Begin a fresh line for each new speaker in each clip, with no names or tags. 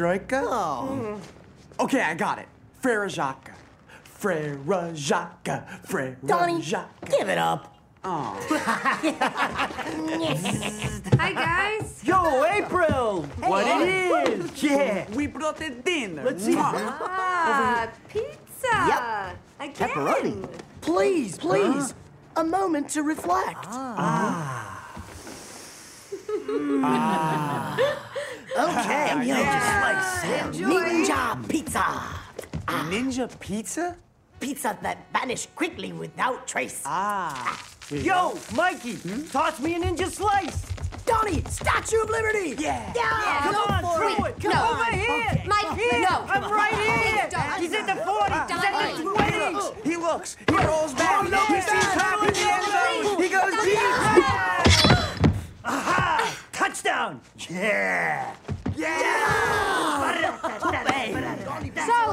perestroika?
Oh.
Okay, I got it. Frere Jacques. Frere Jacques.
Donnie, give it up. Oh.
Hi guys.
Yo, April! What it is? Yeah!
We brought the dinner.
Let's see.
Mwah.
Ah, pizza. Again.
Pepperoni. Please, please. A moment to reflect. Ah. okay, I'm just like Sam. Ninja pizza. Ah.
Ninja pizza?
Pizza that vanished quickly without trace.
Ah.
Yo, Mikey, hmm? toss me a ninja slice!
Donnie, Statue of Liberty.
Yeah.
Yeah,
Come
go
on, throw
it.
it! Come
No.
over here!
Mike,
Here,
no.
I'm right here!
Please don't.
He's in the 40s! He's in the 20s!
He looks. He rolls oh, back.
no,
he sees
back.
trap in the end zone. He goes deep.
Aha! Touchdown! Yeah! Yeah!
so,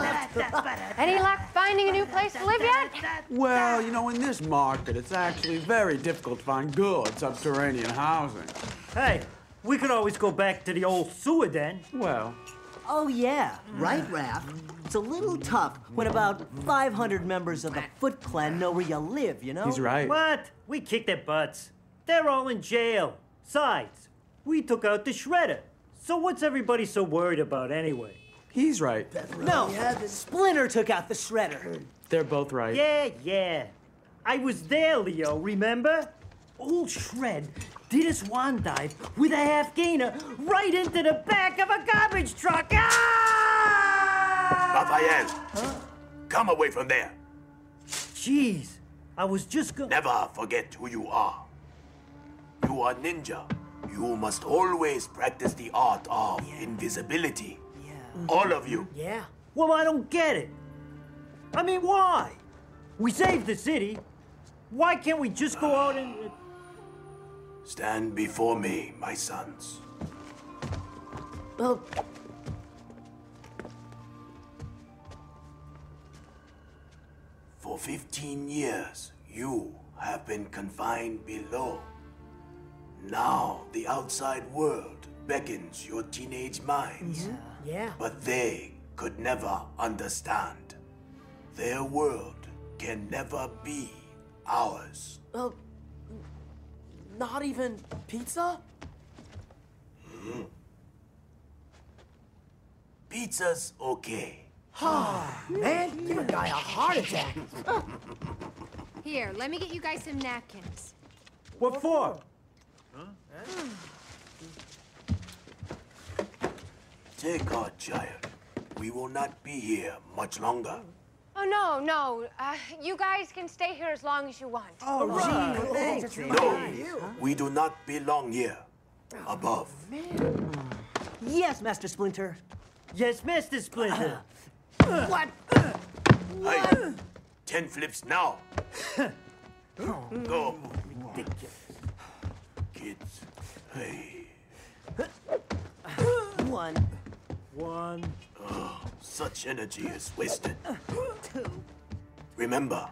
any luck finding a new place to live yet?
Well, you know, in this market, it's actually very difficult to find good subterranean housing.
Hey, we could always go back to the old sewer den.
Well,
Oh, yeah. Right, Raph? It's a little tough when about 500 members of the Foot Clan know where you live, you know?
he's right.
What? We kicked their butts. They're all in jail. Sides, we took out the shredder. So what's everybody so worried about anyway?
He's right.
No, Splinter took out the shredder.
They're both right.
Yeah, yeah. I was there, Leo, remember? Old Shred did a swan dive with a half gainer right into the back of a garbage truck. Ah!
Raphael, come away from there.
Jeez, I was just going.
Never forget who you are. You are ninja. You must always practice the art of invisibility. All of you.
Yeah.
Well, I don't get it. I mean, why? We saved the city. Why can't we just go out and.
Stand before me, my sons.
Well,
For 15 years, you have been confined below. Now the outside world beckons your teenage minds.
yeah. yeah.
But they could never understand. Their world can never be ours.
Well, not even pizza? Hmm.
Pizza's okay.
Man, give a guy a heart attack.
Here, let me get you guys some napkins.
What for?
Take our child. We will not be here much longer.
Oh no, no. Uh, you guys can stay here as long as you want.
Oh no, we do not belong here. Above.
Yes, Master Splinter.
Yes, Master Splinter.
What?
Hey, ten flips now. Go. Kids. Hey,
One,
One.
Oh, such energy is wasted. Two. Remember,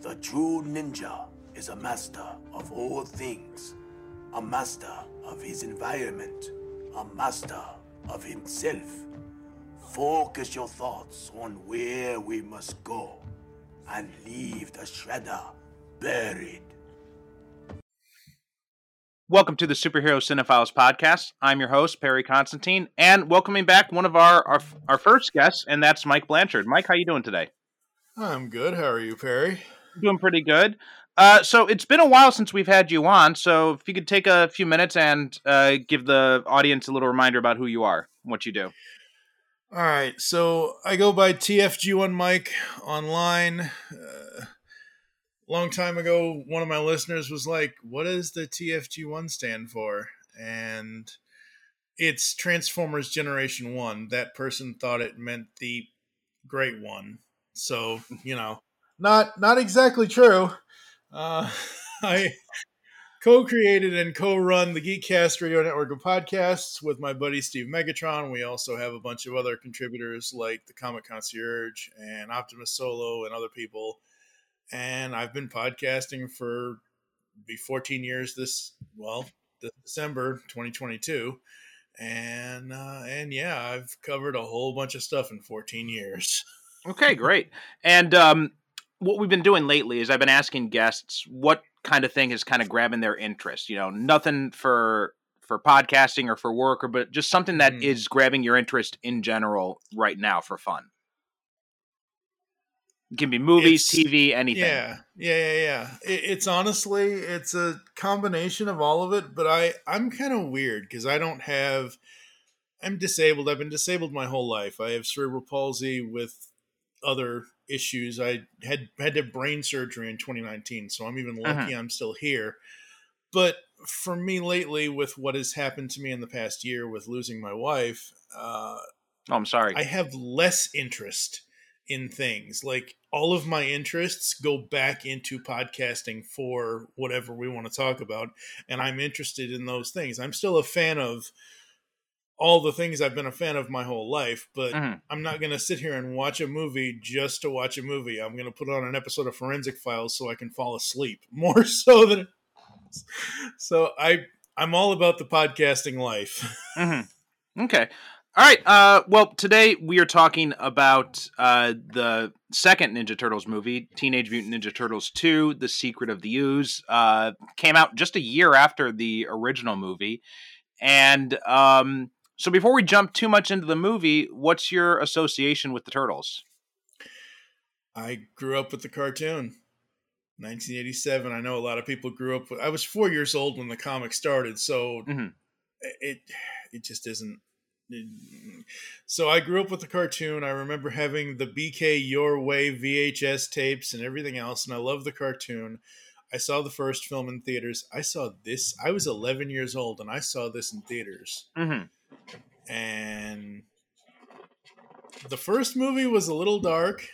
the true ninja is a master of all things, a master of his environment, a master of himself. Focus your thoughts on where we must go and leave the shredder buried.
Welcome to the Superhero Cinephiles podcast. I'm your host Perry Constantine, and welcoming back one of our, our our first guests, and that's Mike Blanchard. Mike, how you doing today?
I'm good. How are you, Perry?
Doing pretty good. Uh, so it's been a while since we've had you on. So if you could take a few minutes and uh, give the audience a little reminder about who you are, and what you do.
All right. So I go by TFG1 Mike online. Uh, long time ago, one of my listeners was like, "What does the TFG1 stand for?" And it's Transformers Generation One. That person thought it meant the Great One. So you know, not not exactly true. Uh, I co-created and co-run the Geekcast Radio Network of podcasts with my buddy Steve Megatron. We also have a bunch of other contributors like the Comic Concierge and Optimus Solo and other people. And I've been podcasting for be 14 years this well this December 2022 and uh, and yeah, I've covered a whole bunch of stuff in 14 years.
Okay, great. And um, what we've been doing lately is I've been asking guests what kind of thing is kind of grabbing their interest. You know, nothing for for podcasting or for work, or but just something that
Mhm.
is grabbing your interest in general right now for fun. It can be movies,
It's-
TV, anything.
Yeah, yeah, yeah, yeah. It, it's honestly, it's a combination of all of it. But I, I'm kind of weird because I don't have. I'm disabled. I've been disabled my whole life. I have cerebral palsy with other issues. I had had to have brain surgery in 2019, so I'm even lucky I'm still here. But for me lately, with what has happened to me in the past year with losing my wife, uh,
Oh, I'm sorry.
I have less interest in things. Like all of my interests go back into podcasting for whatever we want to talk about. And I'm interested in those things. I'm still a fan of all the things I've been a fan of my whole life, but
Mhm.
I'm not going to sit here and watch a movie just to watch a movie. I'm going to put on an episode of Forensic Files so I can fall asleep more so than. So I I'm all about the podcasting life.
hmm Okay. All right. Uh, well, today we are talking about uh, the second Ninja Turtles movie, Teenage Mutant Ninja Turtles 2 The Secret of the Ooze. Uh, came out just a year after the original movie. And um, so before we jump too much into the movie, what's your association with the Turtles?
I grew up with the cartoon. 1987. I know a lot of people grew up with. I was four years old when the comic started, so
Mhm.
it it just isn't. So I grew up with the cartoon. I remember having the BK Your Way VHS tapes and everything else, and I love the cartoon. I saw the first film in theaters. I saw this. I was 11 years old, and I saw this in theaters
Mm-hmm.
and the first movie was a little dark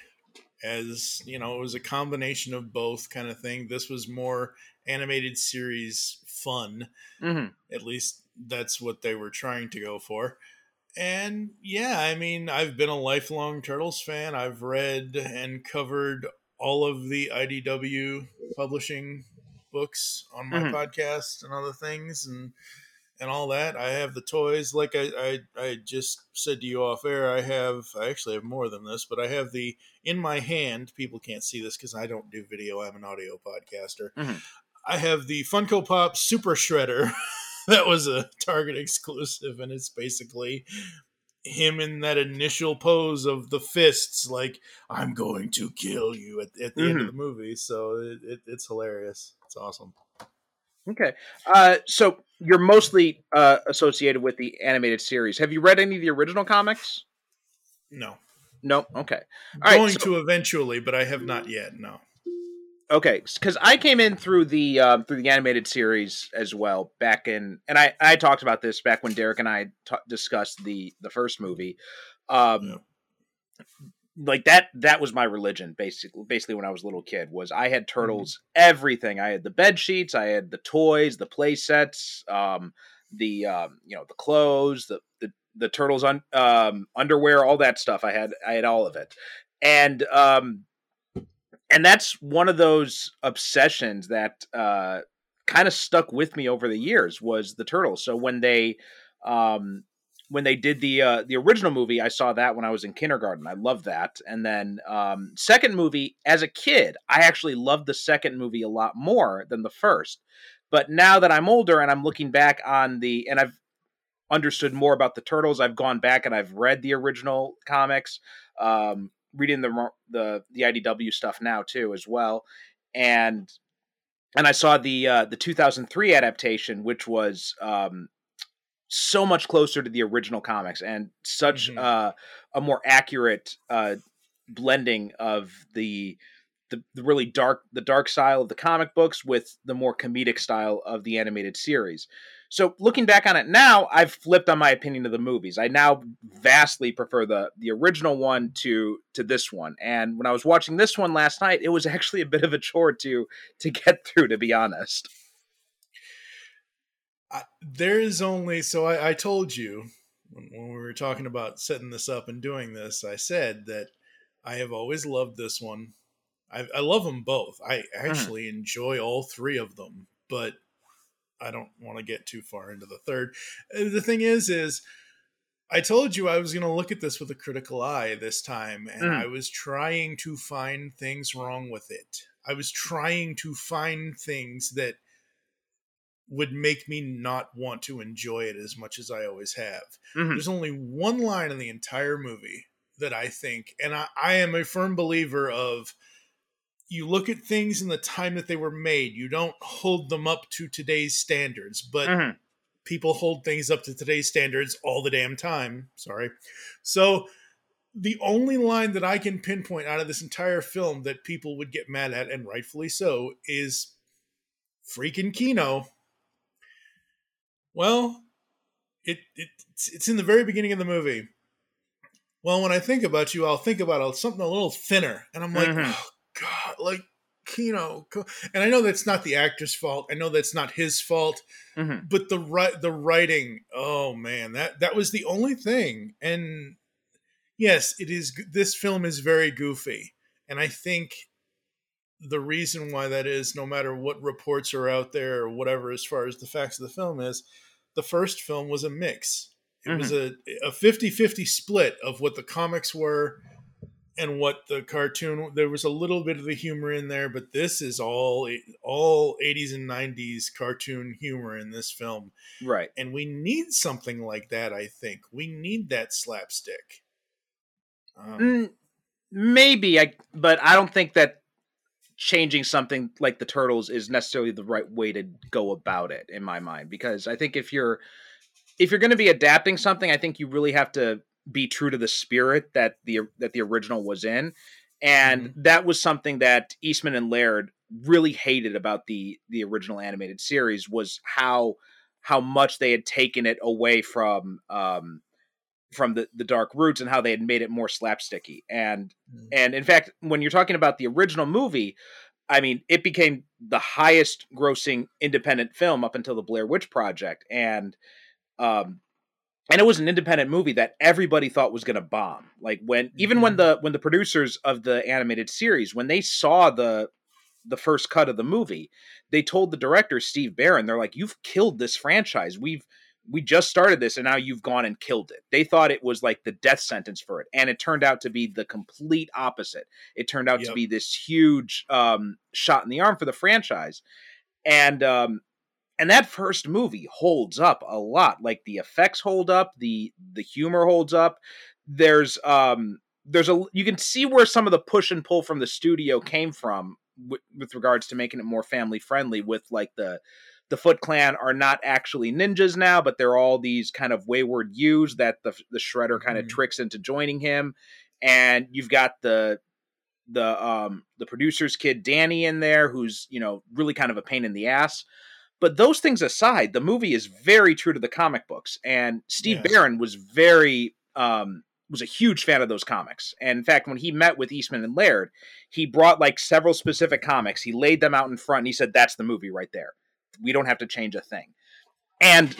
as you know it was a combination of both kind of thing this was more animated series fun
Mm-hmm.
at least that's what they were trying to go for and yeah i mean i've been a lifelong turtles fan. I've read and covered all of the idw publishing books on my
Mhm.
podcast and other things and and all that. I have the toys. Like I, I i just said to you off air i have i actually have more than this but i have the in my hand people can't see this because i don't do video. I'm an audio podcaster.
Mhm.
i have the funko pop super shredder that was a target exclusive and it's basically him in that initial pose of the fists like i'm going to kill you at, at the end of the movie so it, it, it's hilarious it's awesome
Okay. Uh, so you're mostly uh, associated with the animated series. Have you read any of the original comics?
no
No. Okay. All right.
going
so-
to eventually but i have not yet no
Okay, because I came in through the um, through the animated series as well back in, and I I talked about this back when Derek and I discussed the the first movie. Um,
Yeah.
Like that that was my religion basically. Basically, when I was a little kid, was I
Mm-hmm.
had turtles everything. I had the bed sheets, I had the toys, the play sets, um, the um, you know the clothes, the the the turtles un- um, underwear, all that stuff. I had I had all of it, and um, and that's one of those obsessions that uh, kind of stuck with me over the years was the turtles. So when they um, when they did the uh, the original movie, I saw that when I was in kindergarten. I loved that, and then um, second movie as a kid, I actually loved the second movie a lot more than the first. But now that I'm older and I'm looking back on the and I've understood more about the turtles, I've gone back and I've read the original comics. Um, reading the the the IDW stuff now too as well, and and I saw the uh, the 2003 adaptation, which was um, so much closer to the original comics and such
Mhm.
uh, a more accurate uh, blending of the, the the really dark the dark style of the comic books with the more comedic style of the animated series. So looking back on it now, I've flipped on my opinion of the movies. I now vastly prefer the the original one to to this one. And when I was watching this one last night, it was actually a bit of a chore to to get through, to be honest.
I, there is only so I, I told you when, when we were talking about setting this up and doing this, I said that I have always loved this one. I, I love them both. I mm-hmm. actually enjoy all three of them, but I don't want to get too far into the third. Uh, The thing is, is I told you I was going to look at this with a critical eye this time, and
Mm.
I was trying to find things wrong with it. I was trying to find things that would make me not want to enjoy it as much as I always have.
Mhm.
There's only one line in the entire movie that I think, and I, I am a firm believer of you look at things in the time that they were made, you don't hold them up to today's standards, but
Mhm.
people hold things up to today's standards all the damn time. Sorry. So the only line that I can pinpoint out of this entire film that people would get mad at, and rightfully so, is freaking Keno. Well, it, it it's, it's in the very beginning of the movie. Well, when I think about you, I'll think about something a little thinner, and I'm like,
Mhm.
oh god, like Keno. And I know that's not the actor's fault. I know that's not his fault
Mhm.
but the ri- the writing oh man that that was the only thing and yes it is this film is very goofy and i think the reason why that is no matter what reports are out there or whatever as far as the facts of the film is the first film was a mix it was a a 50-50 split of what the comics were and what the cartoon there was a little bit of the humor in there but this is all all 80s and 90s cartoon humor in this film.
Right.
and we need something like that i think. We need that slapstick. Um,
Mm, maybe I, but I don't think that changing something like the turtles is necessarily the right way to go about it in my mind because I think if you're if you're going to be adapting something, I think you really have to be true to the spirit that the that the original was in, and that was something that Eastman and Laird really hated about the the original animated series was how how much they had taken it away from um from the the dark roots and how they had made it more slapsticky. And
Mhm.
and in fact when you're talking about the original movie i mean it became the highest grossing independent film up until the blair witch project. And um and it was an independent movie that everybody thought was going to bomb. Like when even when
Mhm.
the when the producers of the animated series when they saw the the first cut of the movie they told the director steve barron they're like you've killed this franchise. We've we just started this and now you've gone and killed it. They thought it was like the death sentence for it and it turned out to be the complete opposite. It turned out to be this huge um shot in the arm for the franchise. And um and that first movie holds up a lot like the effects hold up the the humor holds up. There's um there's a you can see where some of the push and pull from the studio came from with, with regards to making it more family friendly with like the the foot clan are not actually ninjas now but they're all these kind of wayward youths that the the shredder kind of
Mhm.
tricks into joining him. And you've got the the um the producer's kid Danny in there who's you know really kind of a pain in the ass but those things aside the movie is very true to the comic books and Steve
Yes.
Barron was very um was a huge fan of those comics and in fact when he met with Eastman and Laird he brought like several specific comics he laid them out in front and he said that's the movie right there we don't have to change a thing and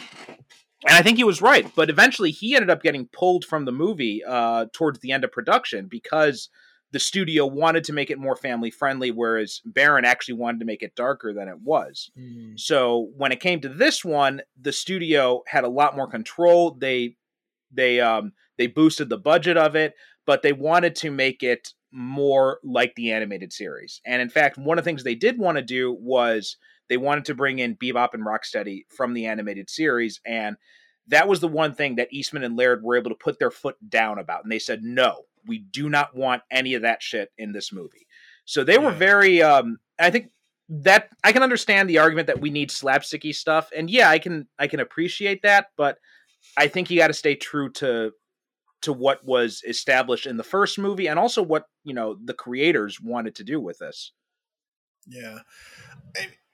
and I think he was right. But eventually, he ended up getting pulled from the movie uh, towards the end of production because the studio wanted to make it more family friendly, whereas Barron actually wanted to make it darker than it was.
mm,
So when it came to this one, the studio had a lot more control. They they um they boosted the budget of it, but they wanted to make it more like the animated series. And in fact, one of the things they did want to do was they wanted to bring in Bebop and Rocksteady from the animated series and that was the one thing that Eastman and Laird were able to put their foot down about and they said no, we do not want any of that shit in this movie. So they were
Yeah.
very um I think that I can understand the argument that we need slapsticky stuff, and yeah, I can I can appreciate that, but I think you got to stay true to to what was established in the first movie, and also what you know the creators wanted to do with this.
yeah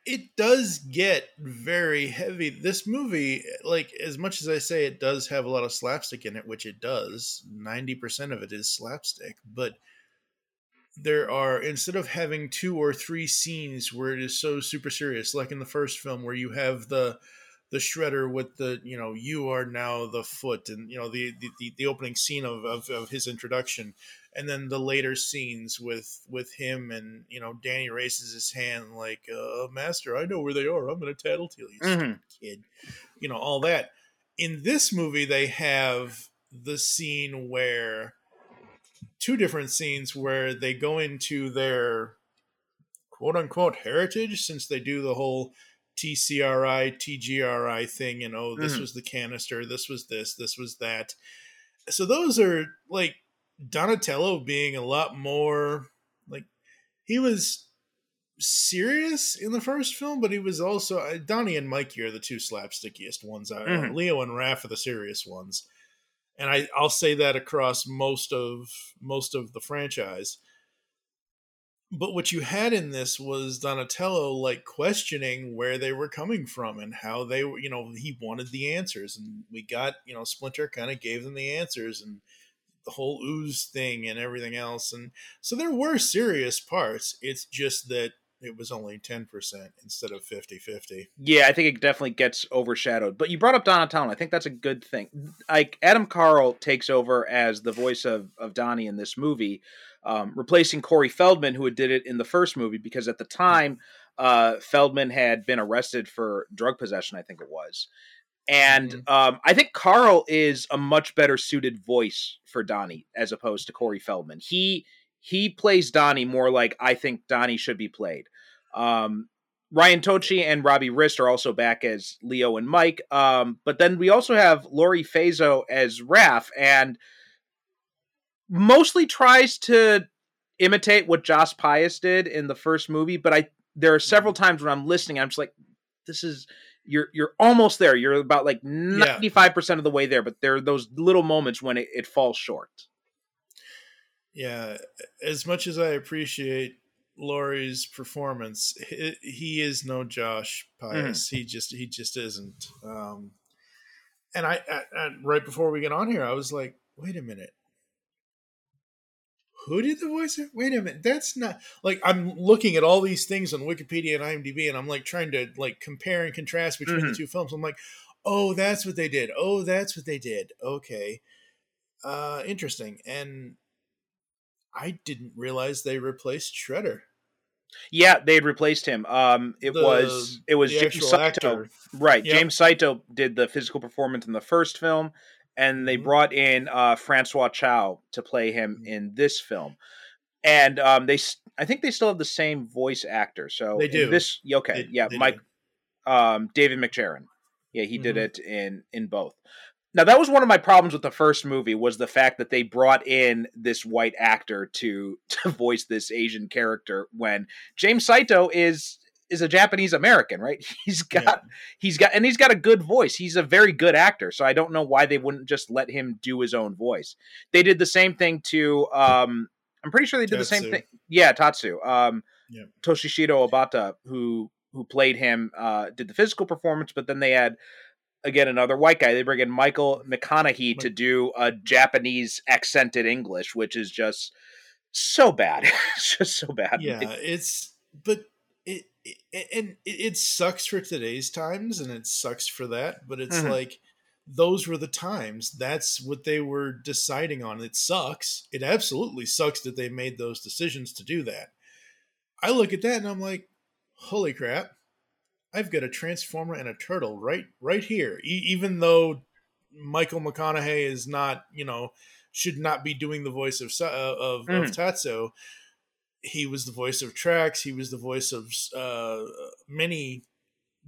it does get very heavy. This movie like as much as i say it does have a lot of slapstick in it which it does 90% of it is slapstick but there are instead of having two or three scenes where it is so super serious like in the first film where you have the the shredder with the you know you are now the foot and you know the the, the, opening scene of, of, of his introduction and then the later scenes with with him and you know danny raises his hand like uh, master i know where they are. I'm gonna tattle tattletale you
Mhm.
kid. You know all that. In this movie they have the scene where two different scenes where they go into their quote unquote heritage since they do the whole TCRI, TGRI thing, and oh, this
Mhm.
was the canister, this was this, this was that. So those are like Donatello being a lot more like he was serious in the first film, but he was also uh, Donnie and Mikey are the two slapstickiest ones. Uh,
Mhm.
Leo and Raph are the serious ones, and I I'll say that across most of most of the franchise. But what you had in this was Donatello like questioning where they were coming from and how they were, you know, he wanted the answers. And we got, you know, Splinter kind of gave them the answers and the whole ooze thing and everything else. And so there were serious parts. It's just that it was only 10% instead of 50 50.
Yeah, I think it definitely gets overshadowed. But you brought up Donatello. I think that's a good thing. Like Adam Carl takes over as the voice of of Donnie in this movie, um, replacing Corey Feldman, who had did it in the first movie, because at the time, uh, Feldman had been arrested for drug possession. I think it was. And um, I think Carl is a much better suited voice for Donnie as opposed to Corey Feldman. He he plays Donnie more like I think Donnie should be played. Um, Brian Tochi and Robbie Rist are also back as Leo and Mike. Um, but then we also have Laurie Faso as Raph, and mostly tries to imitate what Josh Pais did in the first movie. But I there are several times when I'm listening, I'm just like, this is you're you're almost there. You're about like ninety five percent of the way there, but there are those little moments when it, it falls short.
Yeah, as much as I appreciate Laurie's performance, he, he is no Josh Pais. He just he just isn't. Um, and I, I, I right before we get on here, I was like, wait a minute. Who did the voice? Of, wait a minute, that's not like I'm looking at all these things on Wikipedia and IMDb, and I'm like trying to like compare and contrast between the
Mhm.
two films. I'm like, oh, that's what they did. Oh, that's what they did. Okay, uh, interesting. And I didn't realize they replaced Shredder.
Yeah, they had replaced him. Um, it
The-
was it was James Saito,
actor.
right?
Yep.
James Saito did the physical performance in the first film, and they
Mhm.
brought in uh, Francois Chau to play him
Mhm.
in this film. And um, they, s- I think they still have the same voice actor. So
They do.
This okay,
They-
yeah,
they
Mike, um, David McCharen. Yeah, he did
Mhm.
it in in both. Now that was one of my problems with the first movie was the fact that they brought in this white actor to to voice this Asian character when James Saito is is a Japanese American, right? He's got
Yeah.
he's got and he's got a good voice. He's a very good actor, so I don't know why they wouldn't just let him do his own voice. They did the same thing to um I'm pretty sure they did the same thing. Yeah, Tatsu. Um
Yeah.
Toshishiro Obata who who played him uh did the physical performance, but then they had again another white guy. They bring in Michael McConnohie to do a Japanese accented English, which is just so bad. it's just so bad.
Yeah, it's but it, it and it, sucks for today's times, and it sucks for that. But it's
Mhm.
like those were the times. That's what they were deciding on. It sucks. It absolutely sucks that they made those decisions to do that. I look at that and I'm like, holy crap! I've got a transformer and a turtle right right here. E- even though Michael McConnohie is not, you know, should not be doing the voice of uh, of, of
Mhm.
He was the voice of Tracks. He was the voice of uh, many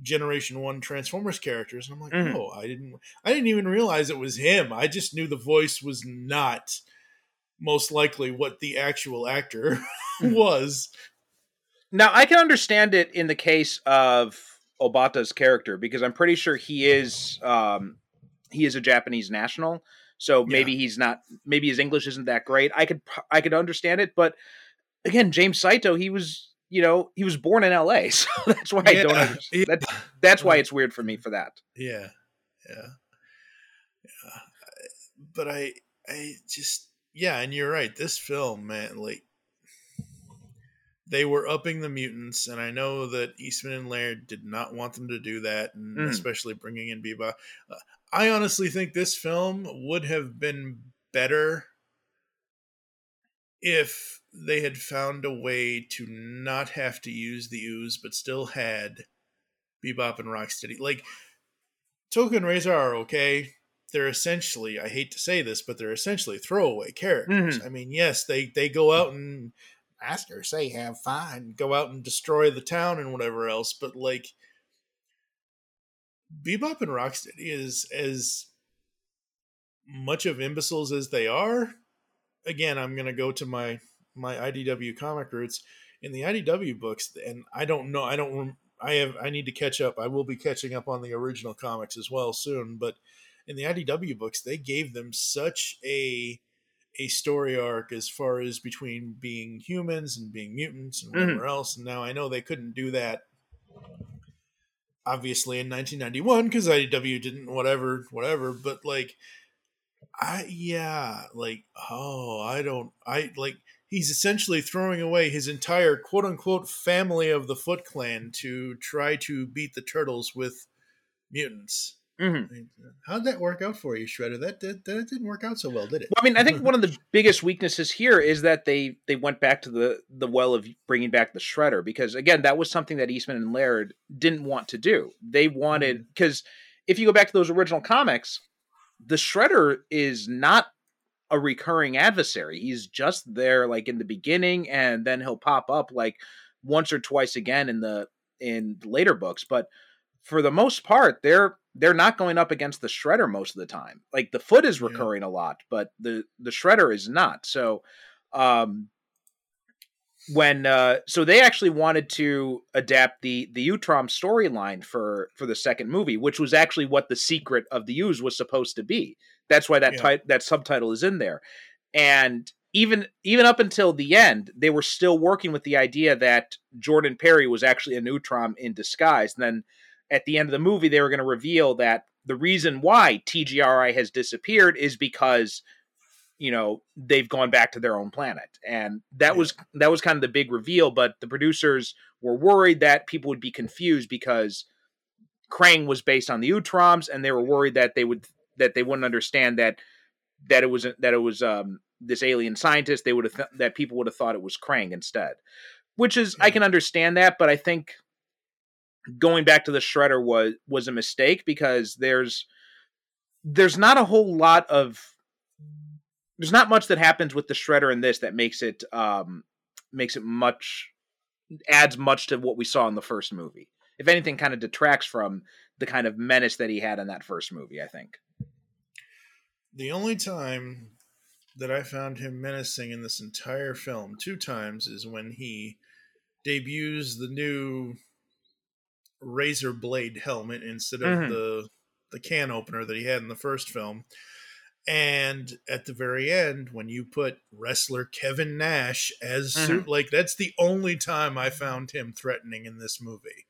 Generation One Transformers characters, and I'm like,
Mhm.
oh, I didn't, I didn't even realize it was him. I just knew the voice was not most likely what the actual actor was.
Now I can understand it in the case of Obata's character because I'm pretty sure he is um he is a Japanese national. So maybe he's not maybe his English isn't that great. I could I could understand it, but again, James Saito, he was you know, he was born in LA, so that's why I don't understand.
yeah.
That's that's why it's weird for me for that.
Yeah, yeah, yeah. But I, I just, yeah, and you're right. This film, man, like they were upping the mutants, and I know that Eastman and Laird did not want them to do that, and
Mm.
especially bringing in Bebop. Uh, I honestly think this film would have been better if they had found a way to not have to use the ooze, but still had Bebop and Rocksteady. Like Tokka and Rahzar are okay. They're essentially, I hate to say this, but they're essentially throwaway characters. Mm-hmm. I mean, yes, they they go out and master say have fun, go out and destroy the town and whatever else, but like Bebop and Rocksteady is as much of imbeciles as they are. Again, I'm gonna go to my my IDW comic roots in the IDW books, and I don't know. I don't. I have. I need to catch up. I will be catching up on the original comics as well soon. But in the IDW books, they gave them such a a story arc as far as between being humans and being mutants and mm-hmm. whatever else. And now I know they couldn't do that. Obviously, in 1991, because IDW didn't whatever, whatever. But like, I yeah, like oh, I don't, I like he's essentially throwing away his entire quote unquote family of the Foot Clan to try to beat the turtles with mutants.
Mhm.
I mean, How'd that work out for you, Shredder? That, that that didn't work out so well, did it?
Well, I mean, I think one of the biggest weaknesses here is that they they went back to the the well of bringing back the shredder because again, that was something that Eastman and Laird didn't want to do. They wanted because if you go back to those original comics, the shredder is not a recurring adversary. He's just there like in the beginning and then he'll pop up like once or twice again in the in later books, but for the most part, they're they're not going up against the shredder most of the time. Like the foot is
Yeah.
recurring a lot, but the the shredder is not. So um when uh so they actually wanted to adapt the the Utrom storyline for for the second movie, which was actually what the secret of the Ooze was supposed to be. That's why that
Yeah.
that subtitle is in there. And even even up until the end, they were still working with the idea that Jordan Perry was actually a Utrom in disguise. And then at the end of the movie, they were going to reveal that the reason why TGRI has disappeared is because you know they've gone back to their own planet. And that was that was kind of the big reveal but the producers were worried that people would be confused because krang was based on the utroms and they were worried that they would that they wouldn't understand that that it was that it was um this alien scientist. They would have th- that people would have thought it was krang instead which is i can understand that but i think going back to the shredder was was a mistake because there's there's not a whole lot of there's not much that happens with the shredder in this that makes it um makes it much adds much to what we saw in the first movie if anything kind of detracts from the kind of menace that he had in that first movie i think
The only time that I found him menacing in this entire film, two times, is when he debuts the new razor blade helmet instead of
Mhm.
the the can opener that he had in the first film. And at the very end, when you put wrestler Kevin Nash as su- like that's the only time I found him threatening in this movie.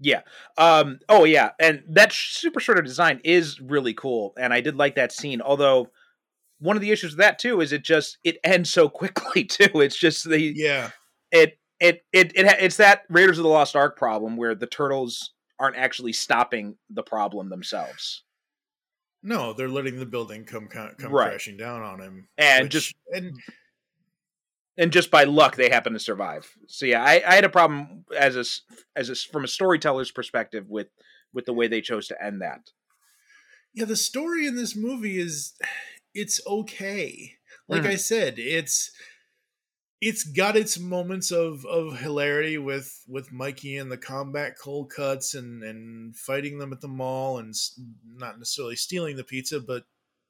Yeah. Um. Oh, yeah. And that super shredder design is really cool, and I did like that scene. Although one of the issues with that too is it just it ends so quickly too. It's just the
Yeah.
it it it, it it's that Raiders of the Lost Ark problem where the turtles aren't actually stopping the problem themselves.
No, they're letting the building come come,
Right.
crashing down on him.
And
which-
just
and
and just by luck they happen to survive. So yeah, I, I had a problem as a as a from a storyteller's perspective with with the way they chose to end that.
yeah, the story in this movie is it's okay. Like
Mhm.
I said, it's it's got its moments of of hilarity with with Mikey and the combat cold cuts and and fighting them at the mall and not necessarily stealing the pizza, but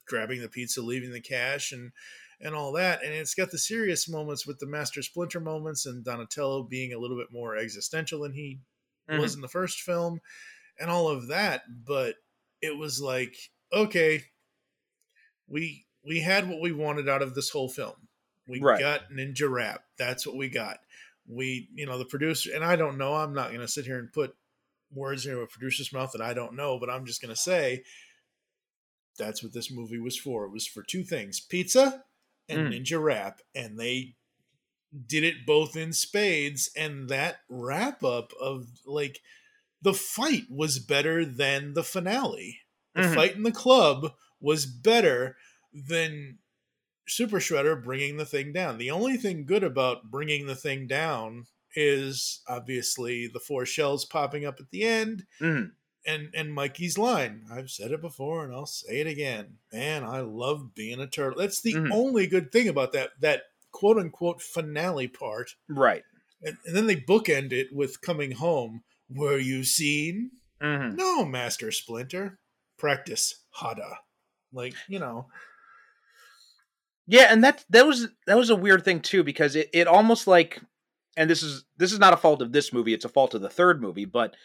grabbing the pizza, leaving the cash and and all that. And it's got the serious moments with the Master Splinter moments and Donatello being a little bit more existential than he mm-hmm. was in the first film and all of that. But it was like okay we we had what we wanted out of this whole film we
Right.
got ninja rap that's what we got we you know the producer and i don't know i'm not going to sit here and put words into a producer's mouth that i don't know but i'm just going to say that's what this movie was for it was for two things pizza and
Mm.
ninja rap and they did it both in spades, and that wrap up of like the fight was better than the finale. The
Mhm.
fight in the club was better than Super Shredder bringing the thing down. The only thing good about bringing the thing down is obviously the four shells popping up at the end
Mhm.
and and Mikey's line. I've said it before and I'll say it again. Man, I love being a turtle. That's the
Mhm.
only good thing about that that quote unquote finale part.
Right.
And, and then they bookend it with coming home. Were you seen?
Mhm.
No, Master Splinter. Practice Hada. Like, you know.
Yeah, and that that was that was a weird thing too because it, it almost like and this is this is not a fault of this movie, it's a fault of the third movie, but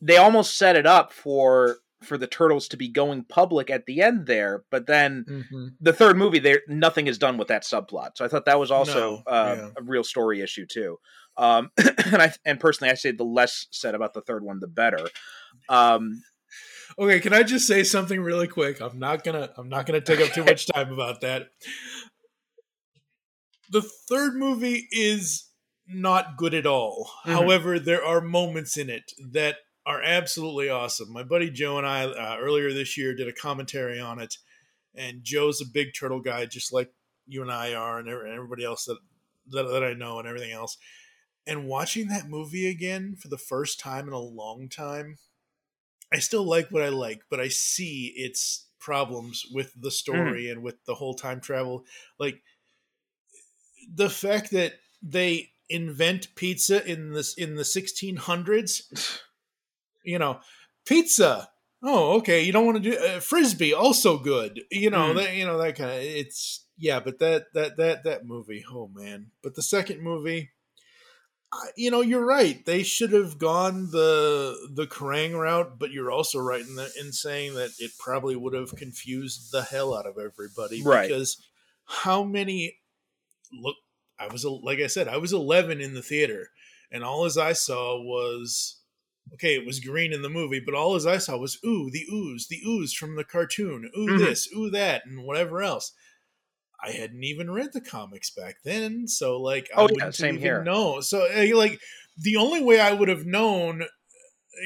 they almost set it up for for the turtles to be going public at the end there, but then the third movie there nothing is done with that subplot. So I thought that was also
No,
uh,
yeah.
a real story issue too. Um and I and personally I say the less said about the third one the better. Um
Okay, can I just say something really quick? I'm not gonna I'm not gonna take up too much time about that. The third movie is not good at all.
Mhm.
However, there are moments in it that are absolutely awesome. My buddy Joe and I uh, earlier this year did a commentary on it, and Joe's a big turtle guy, just like you and I are, and and everybody else that, that that I know, and everything else. And watching that movie again for the first time in a long time, I still like what I like, but I see its problems with the story and with the whole time travel. Like the fact that they invent pizza in this in the 1600s, you know, pizza. Oh, okay. You don't want to do uh, frisbee. Also good. You know
Mm.
that. You know that kind of. It's yeah, but that that that that movie. Oh man. But the second movie, you know, you're right. They should have gone the the Krang route, but you're also right in the, in saying that it probably would have confused the hell out of everybody.
Right.
Because how many look? I was like I said, I was 11 in the theater, and all as I saw was okay. It was green in the movie, but all as I saw was ooh, the ooze, the ooze from the cartoon, ooh
Mhm.
this, ooh that, and whatever else. I hadn't even read the comics back then, so like I
Oh, yeah,
wouldn't
same
even
here.
know. So uh, like the only way I would have known, uh,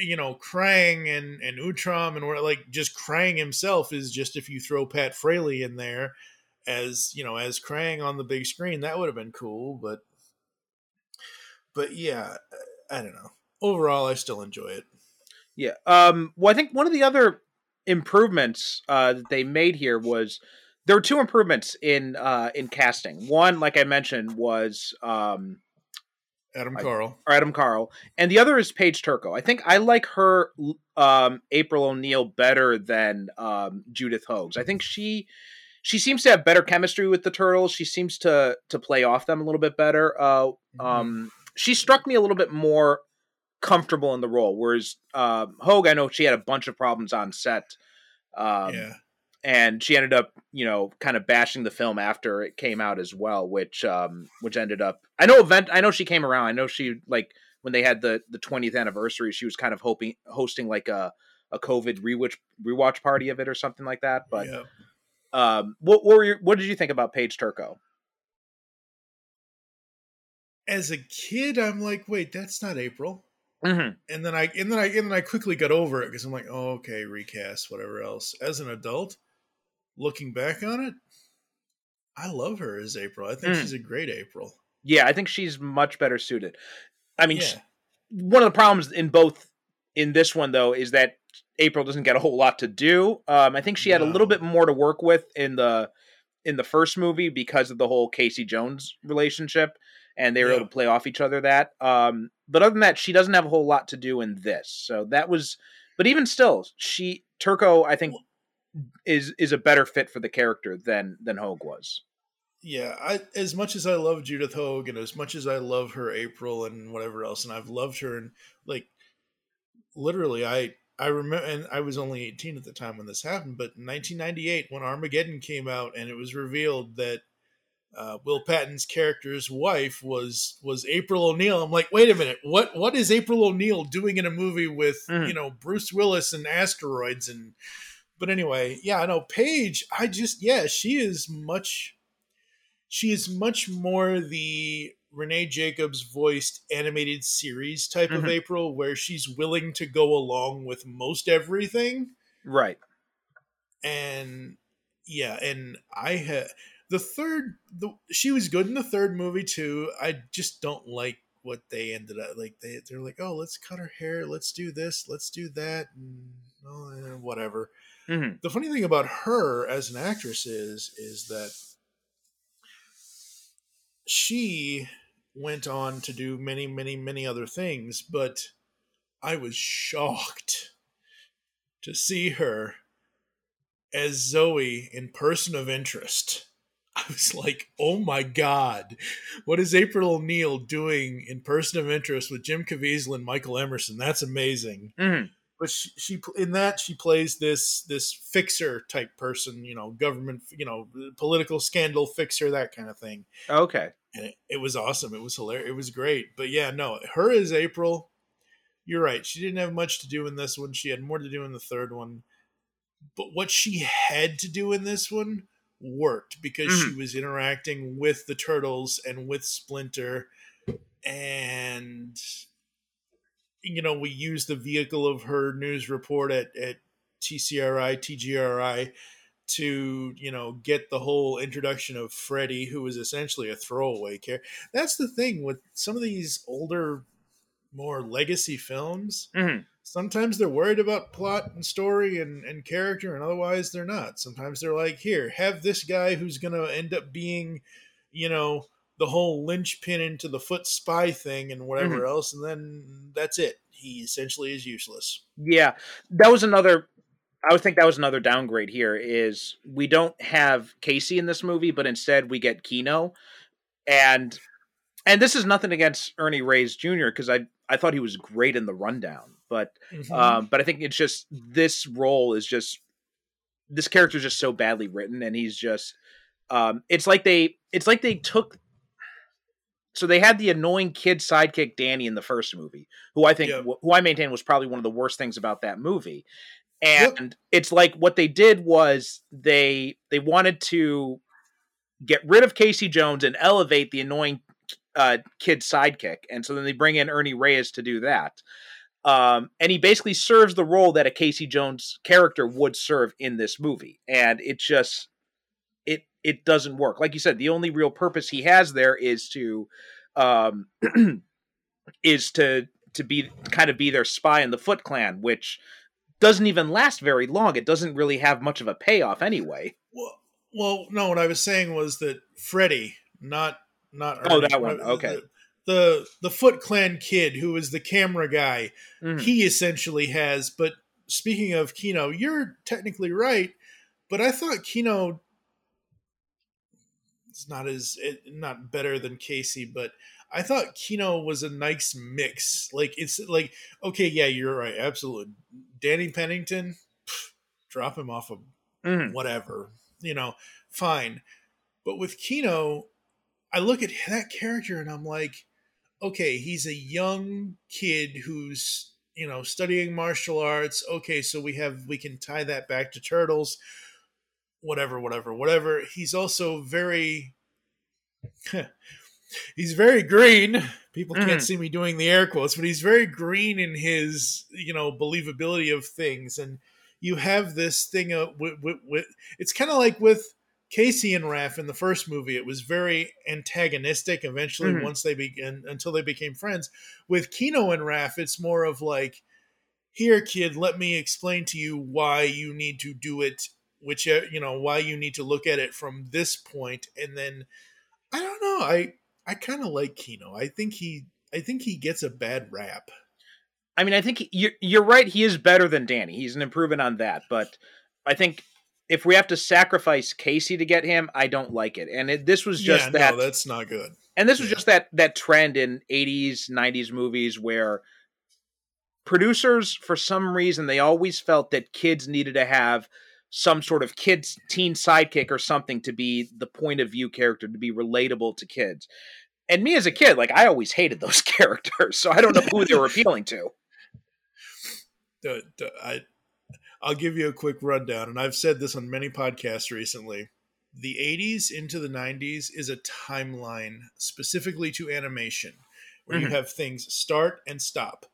you know, Krang and and Utrom and where like just Krang himself is just if you throw Pat Fraley in there as you know as Krang on the big screen, that would have been cool. But but yeah, I don't know. Overall, I still enjoy it.
Yeah. Um, well, I think one of the other improvements uh, that they made here was there were two improvements in uh, in casting. One, like I mentioned, was um,
Adam Carl.
or Adam Carl, and the other is Paige Turco. I think I like her um, April O'Neil better than um, Judith Hoag's. I think she she seems to have better chemistry with the turtles. She seems to to play off them a little bit better. Uh, um, she struck me a little bit more comfortable in the role, whereas uh, Hoag, I know she had a bunch of problems on set. Um,
yeah.
And she ended up you know kind of bashing the film after it came out as well which um which ended up i know event i know she came around i know she like when they had the the 20th anniversary she was kind of hoping hosting like a a covid rewatch rewatch party of it or something like that but
yeah.
um what, what were your, what did you think about paige turco
As a kid, I'm like, wait, that's not April.
mm-hmm.
and then I and then I and then I quickly got over it because I'm like, oh, okay, recast, whatever else. As an adult, looking back on it, I love her as April. I think
Mm.
she's a great April.
yeah i think she's much better suited i mean
yeah,
sh- one of the problems in both in this one though is that April doesn't get a whole lot to do. Um, I think she had a little bit more to work with in the in the first movie because of the whole Casey Jones relationship, and they were
Yeah.
able to play off each other. That, um, but other than that, she doesn't have a whole lot to do in this. So that was, but even still, she Turco, I think, is is a better fit for the character than than Hoag was.
yeah. I as much as I love Judith Hoag and as much as I love her April and whatever else, and I've loved her and like literally, I I remember, and I was only 18 at the time when this happened, but in 1998 when Armageddon came out and it was revealed that uh, Will Patton's character's wife was was April O'Neil. I'm like, wait a minute, what what is April O'Neil doing in a movie with
Mhm.
you know Bruce Willis and asteroids and? But anyway, yeah, I know Paige. I just yeah, she is much. she is much more the Renae Jacobs voiced animated series type of
Mhm.
April, where she's willing to go along with most everything.
Right.
And yeah, and I had the third. The she was good in the third movie too. I just don't like what they ended up like. They they're like, oh, let's cut her hair, let's do this, let's do that, and oh, eh, whatever.
Hmm
The funny thing about her as an actress is is that she went on to do many, many, many other things, but I was shocked to see her as Zoe in Person of Interest. I was like, oh my god, what is April O'Neil doing in Person of Interest with Jim Caviezel and Michael Emerson? That's amazing
hmm
but she, she in that she plays this this fixer type person you know government you know political scandal fixer that kind of thing.
Okay.
and it, it was awesome. It was hilarious it was great. But yeah no her is april. You're right. She didn't have much to do in this one. She had more to do in the third one. But what she had to do in this one worked because she mm-hmm. was interacting with the turtles and with splinter and you know, we use the vehicle of her news report at, at TCRI, TGRI to, you know, get the whole introduction of Freddy, who was essentially a throwaway character. That's the thing with some of these older, more legacy films.
Mhm.
Sometimes they're worried about plot and story and, and character, and otherwise they're not. Sometimes they're like, here, have this guy who's going to end up being, you know, the whole linchpin into the foot spy thing and whatever else, and then that's it. He essentially is useless.
Yeah, that was another. I would think that was another downgrade. Here is we don't have Casey in this movie, but instead we get Keno, and and this is nothing against Ernie Reyes Jr. because I I thought he was great in the rundown, but um, but I think it's just this role is just this character is just so badly written, and he's just um, it's like they it's like they took. So they had the annoying kid sidekick Danny in the first movie, who I think who I maintain was probably one of the worst things about that movie. And it's like what they did was they they wanted to get rid of Casey Jones and elevate the annoying uh, kid sidekick, and so then they bring in Ernie Reyes to do that. Um, and he basically serves the role that a Casey Jones character would serve in this movie, and it just it doesn't work. Like you said, the only real purpose he has there is to um, is to to be kind of be their spy in the Foot Clan, which doesn't even last very long. It doesn't really have much of a payoff anyway.
Well, well, no. What I was saying was that Freddy, not not
Oh, that one, okay.
The, the the Foot Clan kid who is the camera guy,
Mhm.
he essentially has. But speaking of Keno, you're technically right. But I thought Keno is not as it, not better than Casey, but I thought Keno was a nice mix. Like it's like okay, yeah, you're right, absolutely. Danny Pennington, pff, drop him off a
Mhm.
whatever, you know, fine. But with Keno, I look at that character and I'm like, okay, he's a young kid who's, you know, studying martial arts. Okay, so we have we can tie that back to turtles. Whatever, whatever, whatever. He's also very he's very green. People can't
Mhm.
see me doing the air quotes, but he's very green in his, you know, believability of things. And you have this thing of with, with, with it's kind of like with Casey and Raph in the first movie. It was very antagonistic. Eventually,
Mhm.
once they began until they became friends. With Keno and Raph, it's more of like, here, kid, let me explain to you why you need to do it. Which you know why you need to look at it from this point, and then I don't know. I I kind of like Keno. I think he I think he gets a bad rap.
I mean, I think he- you're you're right. He is better than Danny. He's an improvement on that. But I think if we have to sacrifice Casey to get him, I don't like it. And it, this was just
yeah,
that.
no, that's not good.
and this was
yeah.
just that that trend in 80s 90s movies where producers for some reason they always felt that kids needed to have some sort of kids teen sidekick or something to be the point of view character to be relatable to kids and me as a kid like i always hated those characters so i don't know who they were appealing to
I I'll give you a quick rundown, and I've said this on many podcasts recently. the 80s into the 90s is a timeline specifically to animation where you
Mhm.
have things start and stop.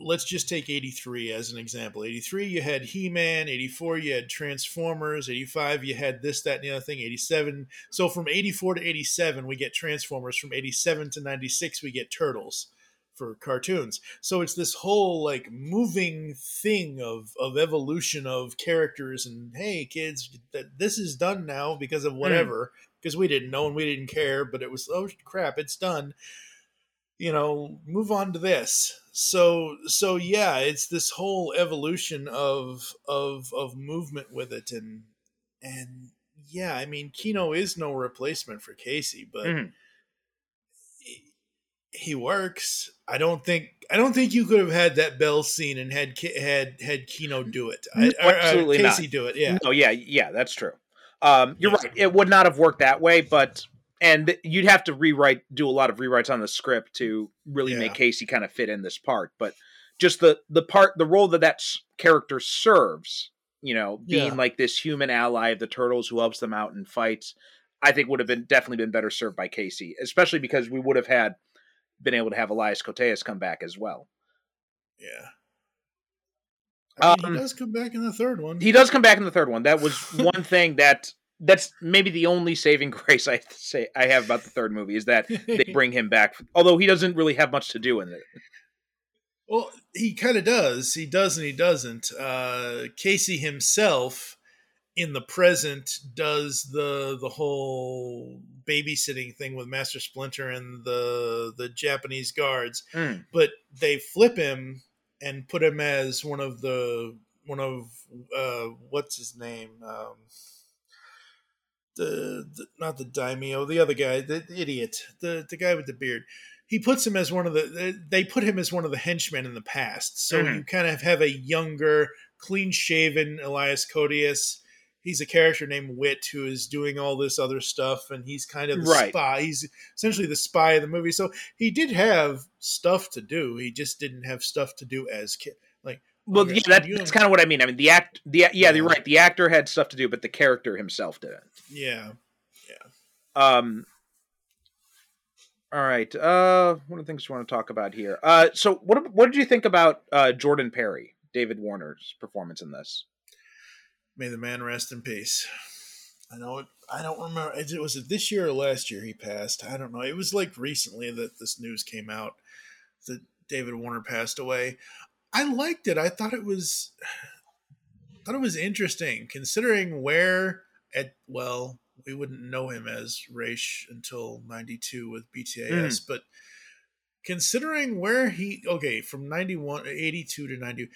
Let's just take 83 as an example. 83, you had He Man. 84, you had Transformers. 85, you had this, that, and the other thing. 87. So from 84 to 87, we get Transformers. From 87 to 96, we get Turtles for cartoons. So it's this whole like moving thing of of evolution of characters and hey kids that this is done now because of hmm. whatever because we didn't know and we didn't care but it was oh crap it's done you know move on to this so so yeah it's this whole evolution of of of movement with it and and yeah i mean keno is no replacement for casey but
Mhm.
he- he works i don't think i don't think you could have had that bell scene and had had had keno do it I,
No,
or, uh,
absolutely not.
casey do it yeah
No, yeah, yeah, that's true. Um, you're
Yeah.
right. It would not have worked that way, but and you'd have to rewrite, do a lot of rewrites on the script to really make Casey kind of fit in this part. But just the the part, the role that that character serves, you know, being
Yeah.
like this human ally of the turtles who helps them out in fights, I think would have been definitely been better served by Casey, especially because we would have had been able to have Elias Koteas come back as well.
yeah I mean,
Um,
he does come back in the third one
He does come back in the third one. That was one thing that that's maybe the only saving grace I say I have about the third movie is that they bring him back. Although he doesn't really have much to do in it.
Well, he kind of does. He does and he doesn't. Uh, Casey himself, in the present, does the the whole babysitting thing with Master Splinter and the the Japanese guards,
Mm.
but they flip him and put him as one of the one of uh, what's his name. Um, the, the not the daimyo, the other guy, the, the idiot, the the guy with the beard. He puts him as one of the. They put him as one of the henchmen in the past, so
Mhm.
you kind of have a younger, clean-shaven Elias Koteas. He's a character named Whit who is doing all this other stuff, and he's kind of the
Right.
spy. He's essentially the spy of the movie. So he did have stuff to do. He just didn't have stuff to do as kid.
Well,
okay,
yeah, that, that's kind of what I mean. I mean, the act, the yeah, you're right. The actor had stuff to do, but the character himself didn't.
yeah. Yeah.
Um. All right. Uh, what are the things we want to talk about here? Uh, so what what did you think about uh Jordan Perry, David Warner's performance in this?
May the man rest in peace. I know it. I don't remember. It was it this year or last year he passed? I don't know. It was like recently that this news came out that David Warner passed away. I liked it. I thought it was thought it was interesting considering where at well we wouldn't know him as Ra's until 92 with BTAS but considering where he okay from 91 82 to 90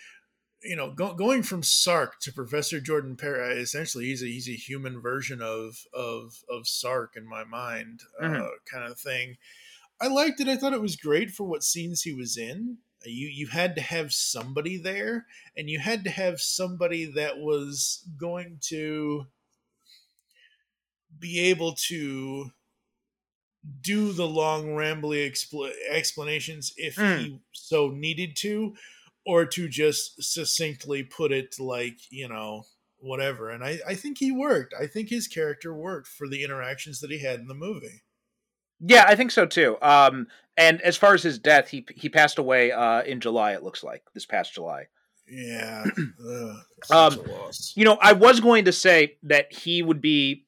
you know go, going from Sark to Professor Jordan Perry essentially he's a he's a human version of of of Sark in my mind uh,
Mhm.
kind of thing I liked it I thought it was great for what scenes he was in you you had to have somebody there and you had to have somebody that was going to be able to do the long rambly expl- explanations if
Mm.
he so needed to or to just succinctly put it like you know whatever. And I, I think he worked. I think his character worked for the interactions that he had in the movie
Yeah, I think so too. Um, and as far as his death, he he passed away uh in July. It looks like this past July.
yeah Ugh,
Um,
such a loss
You know, I was going to say that he would be.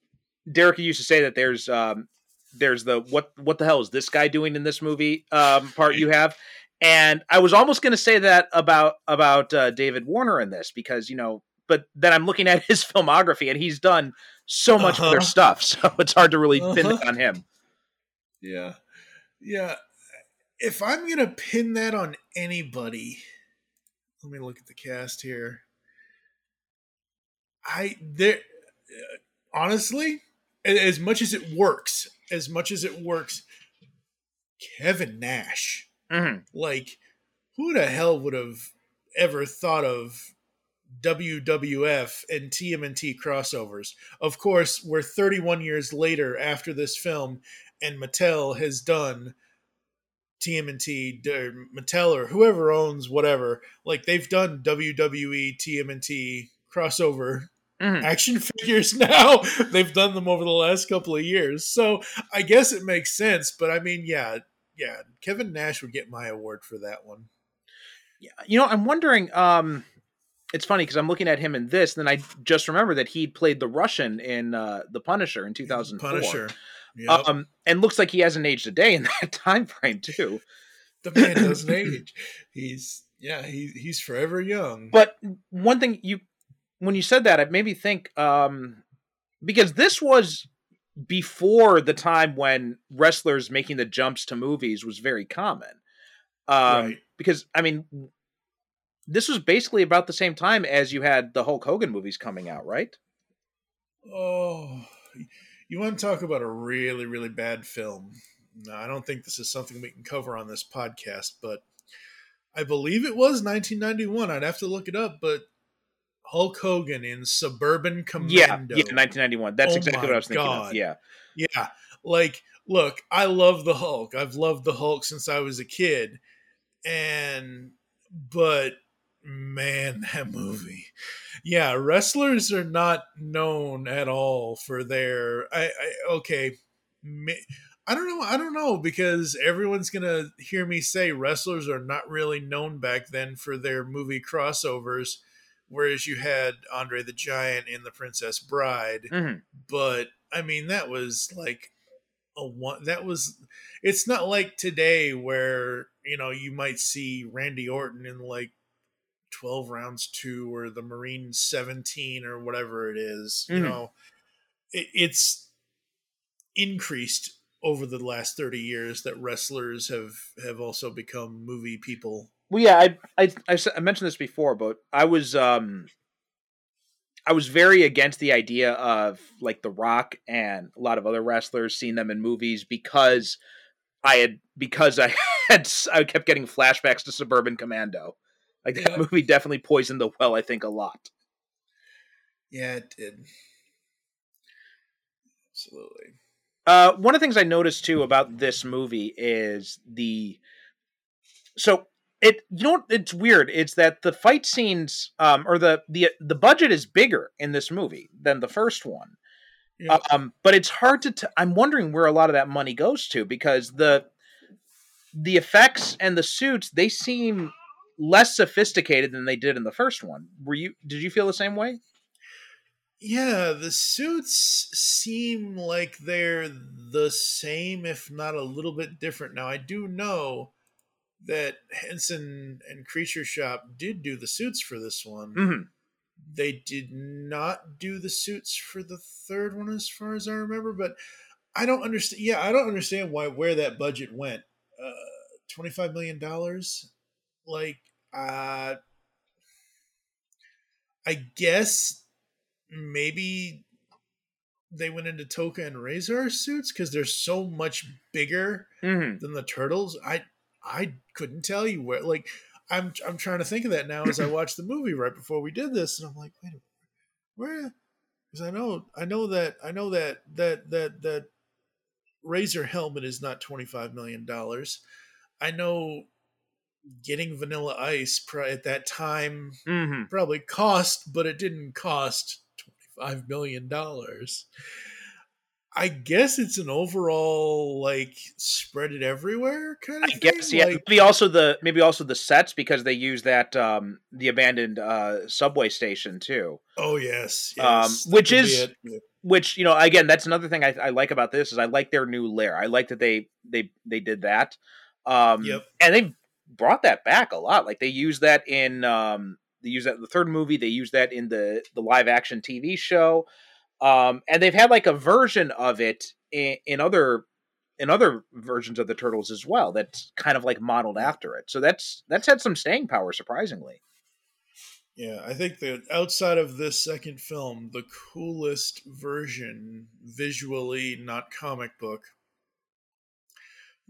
Derek used to say that there's um there's the what what the hell is this guy doing in this movie um part you have, and I was almost going to say that about about uh, David Warner in this because you know, but then I'm looking at his filmography and he's done so much other
Uh-huh.
stuff, so it's hard to really pin
Uh-huh.
it on him.
Yeah. Yeah. If I'm going to pin that on anybody, let me look at the cast here. I there uh, honestly, as much as it works, as much as it works, Kevin Nash.
Mhm.
Like who the hell would have ever thought of WWF and TMNT crossovers? Of course, we're 31 years later after this film and Mattel has done TMNT, or Mattel or whoever owns whatever, like they've done WWE TMNT crossover
Mhm.
action figures now. They've done them over the last couple of years. So I guess it makes sense. But I mean, yeah, yeah, Kevin Nash would get my award for that one.
Yeah, you know, I'm wondering. Um, it's funny because I'm looking at him in this, and then I just remember that he played the Russian in uh, the Punisher in 2004.
Punisher. Yep.
Um, and looks like he hasn't aged a day in that time frame too.
the man doesn't age. He's yeah, he, he's forever young.
But one thing you, when you said that, it made me think um, because this was before the time when wrestlers making the jumps to movies was very common. Um,
Right.
Because I mean, this was basically about the same time as you had the Hulk Hogan movies coming out, right?
Oh, you want to talk about a really, really bad film? No, I don't think this is something we can cover on this podcast, but I believe it was 1991. I'd have to look it up, but Hulk Hogan in Suburban Commando.
Yeah, yeah, 1991. That's
Oh
exactly what I was thinking
God.
of. Yeah.
Yeah. Like, look, I love the Hulk. I've loved the Hulk since I was a kid. And, but man, that movie. Yeah, wrestlers are not known at all for their. I, I okay. I don't know. I don't know because everyone's gonna hear me say wrestlers are not really known back then for their movie crossovers, whereas you had Andre the Giant in The Princess Bride
Mhm.
but I mean that was like a one that was it's not like today where you know you might see Randy Orton in like 12 rounds 2 or the Marine 17 or whatever it is you
Mhm.
know it, it's increased over the last 30 years that wrestlers have have also become movie people
Well, yeah, i i i, I mentioned this before, but I was um I was very against the idea of like The Rock and a lot of other wrestlers seeing them in movies because I had because I had I kept getting flashbacks to Suburban Commando. Like that
Yeah.
movie definitely poisoned the well, I think, a lot.
yeah it did absolutely
Uh, one of the things I noticed too about this movie is the so it you know what it's weird it's that the fight scenes um or the the the budget is bigger in this movie than the first one
yeah.
um but it's hard to t- i'm wondering where a lot of that money goes to because the the effects and the suits they seem less sophisticated than they did in the first one were you did you feel the same way
Yeah, the suits seem like they're the same, if not a little bit different. Now, I do know that Henson and Creature Shop did do the suits for this one.
mm-hmm.
They did not do the suits for the third one, as far as I remember. But I don't understand. Yeah, I don't understand why where that budget went. Uh, Twenty five million dollars, like, uh, I guess maybe they went into Tokka and Rahzar suits because they're so much bigger
Mm-hmm.
than the turtles. I I couldn't tell you where. Like I'm I'm trying to think of that now as I watched the movie right before we did this, and I'm like, wait, a minute, where? Because I know I know that I know that that that that Razor helmet is not twenty five million dollars. I know getting Vanilla Ice at that time
Mm-hmm.
probably cost, but it didn't cost $25 million. I guess it's an overall, like, spread it everywhere kind of
I guess yeah.
Like,
maybe also the maybe also the sets because they use that um the abandoned uh subway station too.
oh, yes.
Um,
yes that
which is-
Yeah.
Which you know again that's another thing I, I like about this is I like their new lair. I like that they they they did that. Um,
Yep.
And they brought that back a lot. Like they use that in um they use that in the third movie. They use that in the the live action TV show. Um, and they've had like a version of it in, in other in other versions of the turtles as well that's kind of like modeled after it so that's that's had some staying power surprisingly
Yeah, I think that outside of this second film, the coolest version, visually, not comic book,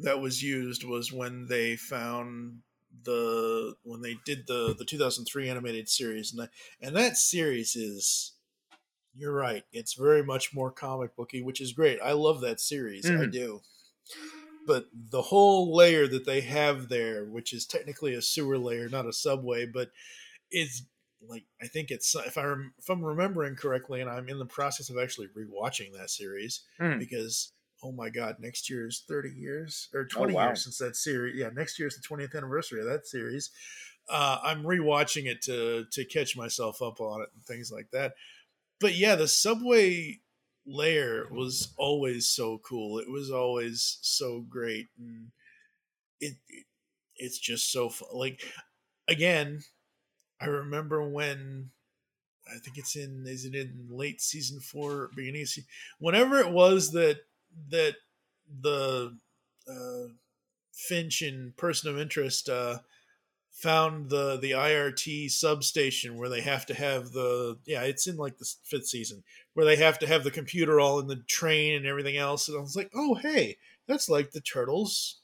that was used was when they found the when they did the the 2003 animated series, and that, and that series is. You're right. It's very much more comic booky, which is great. I love that series. I
Mhm.
do. But the whole layer that they have there, which is technically a sewer layer, not a subway, but it's like I think it's if I rem, if I'm remembering correctly, and I'm in the process of actually rewatching that series
Hmm.
because oh my god, next year is 30 years or 20
wow.
years since that series. Yeah, next year is the 20th anniversary of that series. Uh, I'm rewatching it to to catch myself up on it and things like that. But yeah, the subway layer was always so cool. It was always so great, and it, it it's just so fun. Like again, I remember when I think it's in is it in late season four, beginning of season, whenever it was that that the uh, Finch and Person of Interest uh, found the the IRT substation where they have to have the yeah it's in like the fifth season where they have to have the computer all in the train and everything else and I was like oh hey that's like the turtles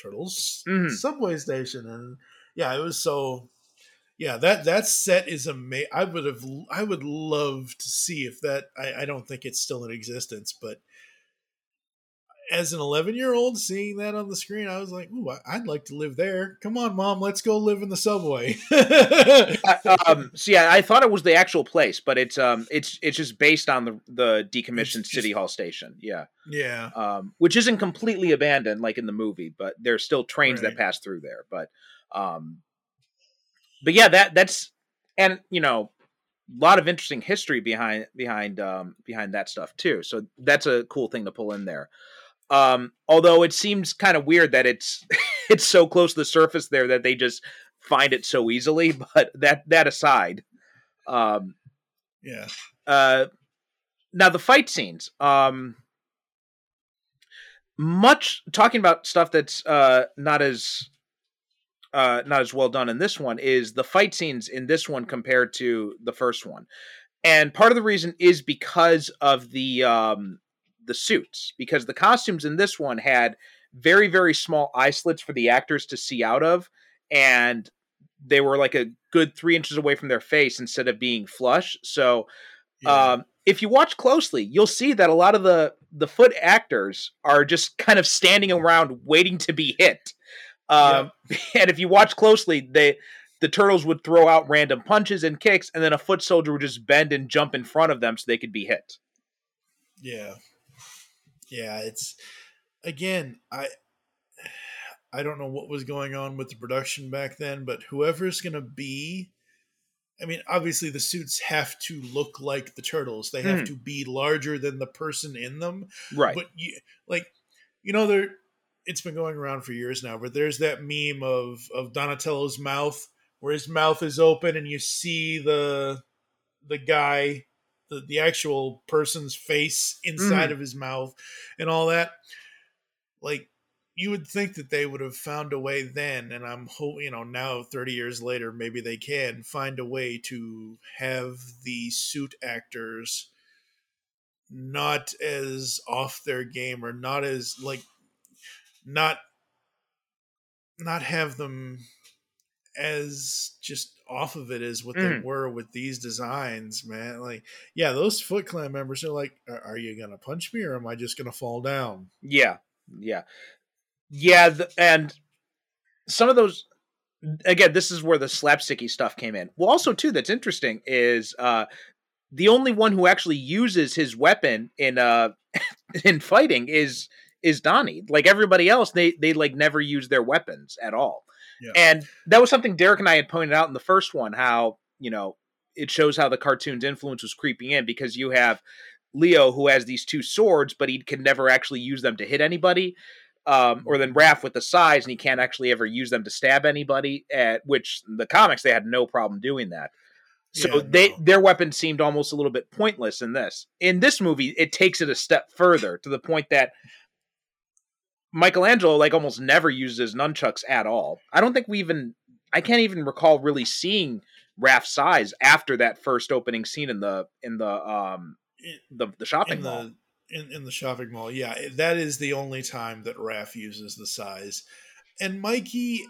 turtles
Mhm.
subway station and yeah it was so yeah that that set is amazing i would have i would love to see if that I, I don't think it's still in existence but as an 11 year old seeing that on the screen i was like ooh I- i'd like to live there come on mom let's go live in the subway
I- um, so yeah, I thought it was the actual place, but it's um, it's it's just based on the the decommissioned
It's
city hall station. Yeah,
yeah
um, which isn't completely abandoned like in the movie, but there's still trains that pass through there. But um, but yeah, that that's and you know a lot of interesting history behind behind um behind that stuff too. So that's a cool thing to pull in there. Um, although it seems kind of weird that it's it's so close to the surface there that they just find it so easily. But that that aside, um,
yeah
uh, now the fight scenes, um, much talking about stuff that's uh not as uh not as well done in this one is the fight scenes in this one compared to the first one, and part of the reason is because of the um the suits because the costumes in this one had very very small eye slits for the actors to see out of and they were like a good three inches away from their face instead of being flush so
yeah.
um, if you watch closely, you'll see that a lot of the the foot actors are just kind of standing around waiting to be hit. Um, And if you watch closely, they the turtles would throw out random punches and kicks, and then a foot soldier would just bend and jump in front of them so they could be hit.
Yeah. Yeah, it's again, I I don't know what was going on with the production back then, but whoever's going to be I mean, obviously the suits have to look like the turtles. They have
Mhm.
to be larger than the person in them.
Right.
But you like you know there it's been going around for years now, but there's that meme of of Donatello's mouth where his mouth is open and you see the the guy the, the actual person's face inside mm. of his mouth and all that like you would think that they would have found a way then and i'm hoping you know now 30 years later maybe they can find a way to have the suit actors not as off their game or not as like not not have them as just off of it as what they
Mhm.
were with these designs man like yeah those foot clan members are like are, are you gonna punch me or am i just gonna fall down
Yeah, yeah, yeah, the, and some of those. Again, this is where the slapsticky stuff came in. Well, also too, that's interesting is uh, the only one who actually uses his weapon in uh in fighting is is Donnie. Like everybody else, they they like never use their weapons at all.
Yeah.
And that was something Derek and I had pointed out in the first one. How you know it shows how the cartoon's influence was creeping in because you have Leo who has these two swords, but he can never actually use them to hit anybody. Um, or then Raph with the sais, and he can't actually ever use them to stab anybody. At which the comics they had no problem doing that. So
Yeah,
they
no.
their weapons seemed almost a little bit pointless in this. In this movie, it takes it a step further to the point that Michelangelo like almost never uses nunchucks at all. I don't think we even I can't even recall really seeing Raph's sais after that first opening scene in the in the um
In-
the the shopping
in
mall.
the in, in the shopping mall yeah that is the only time that Raph uses the sais and mikey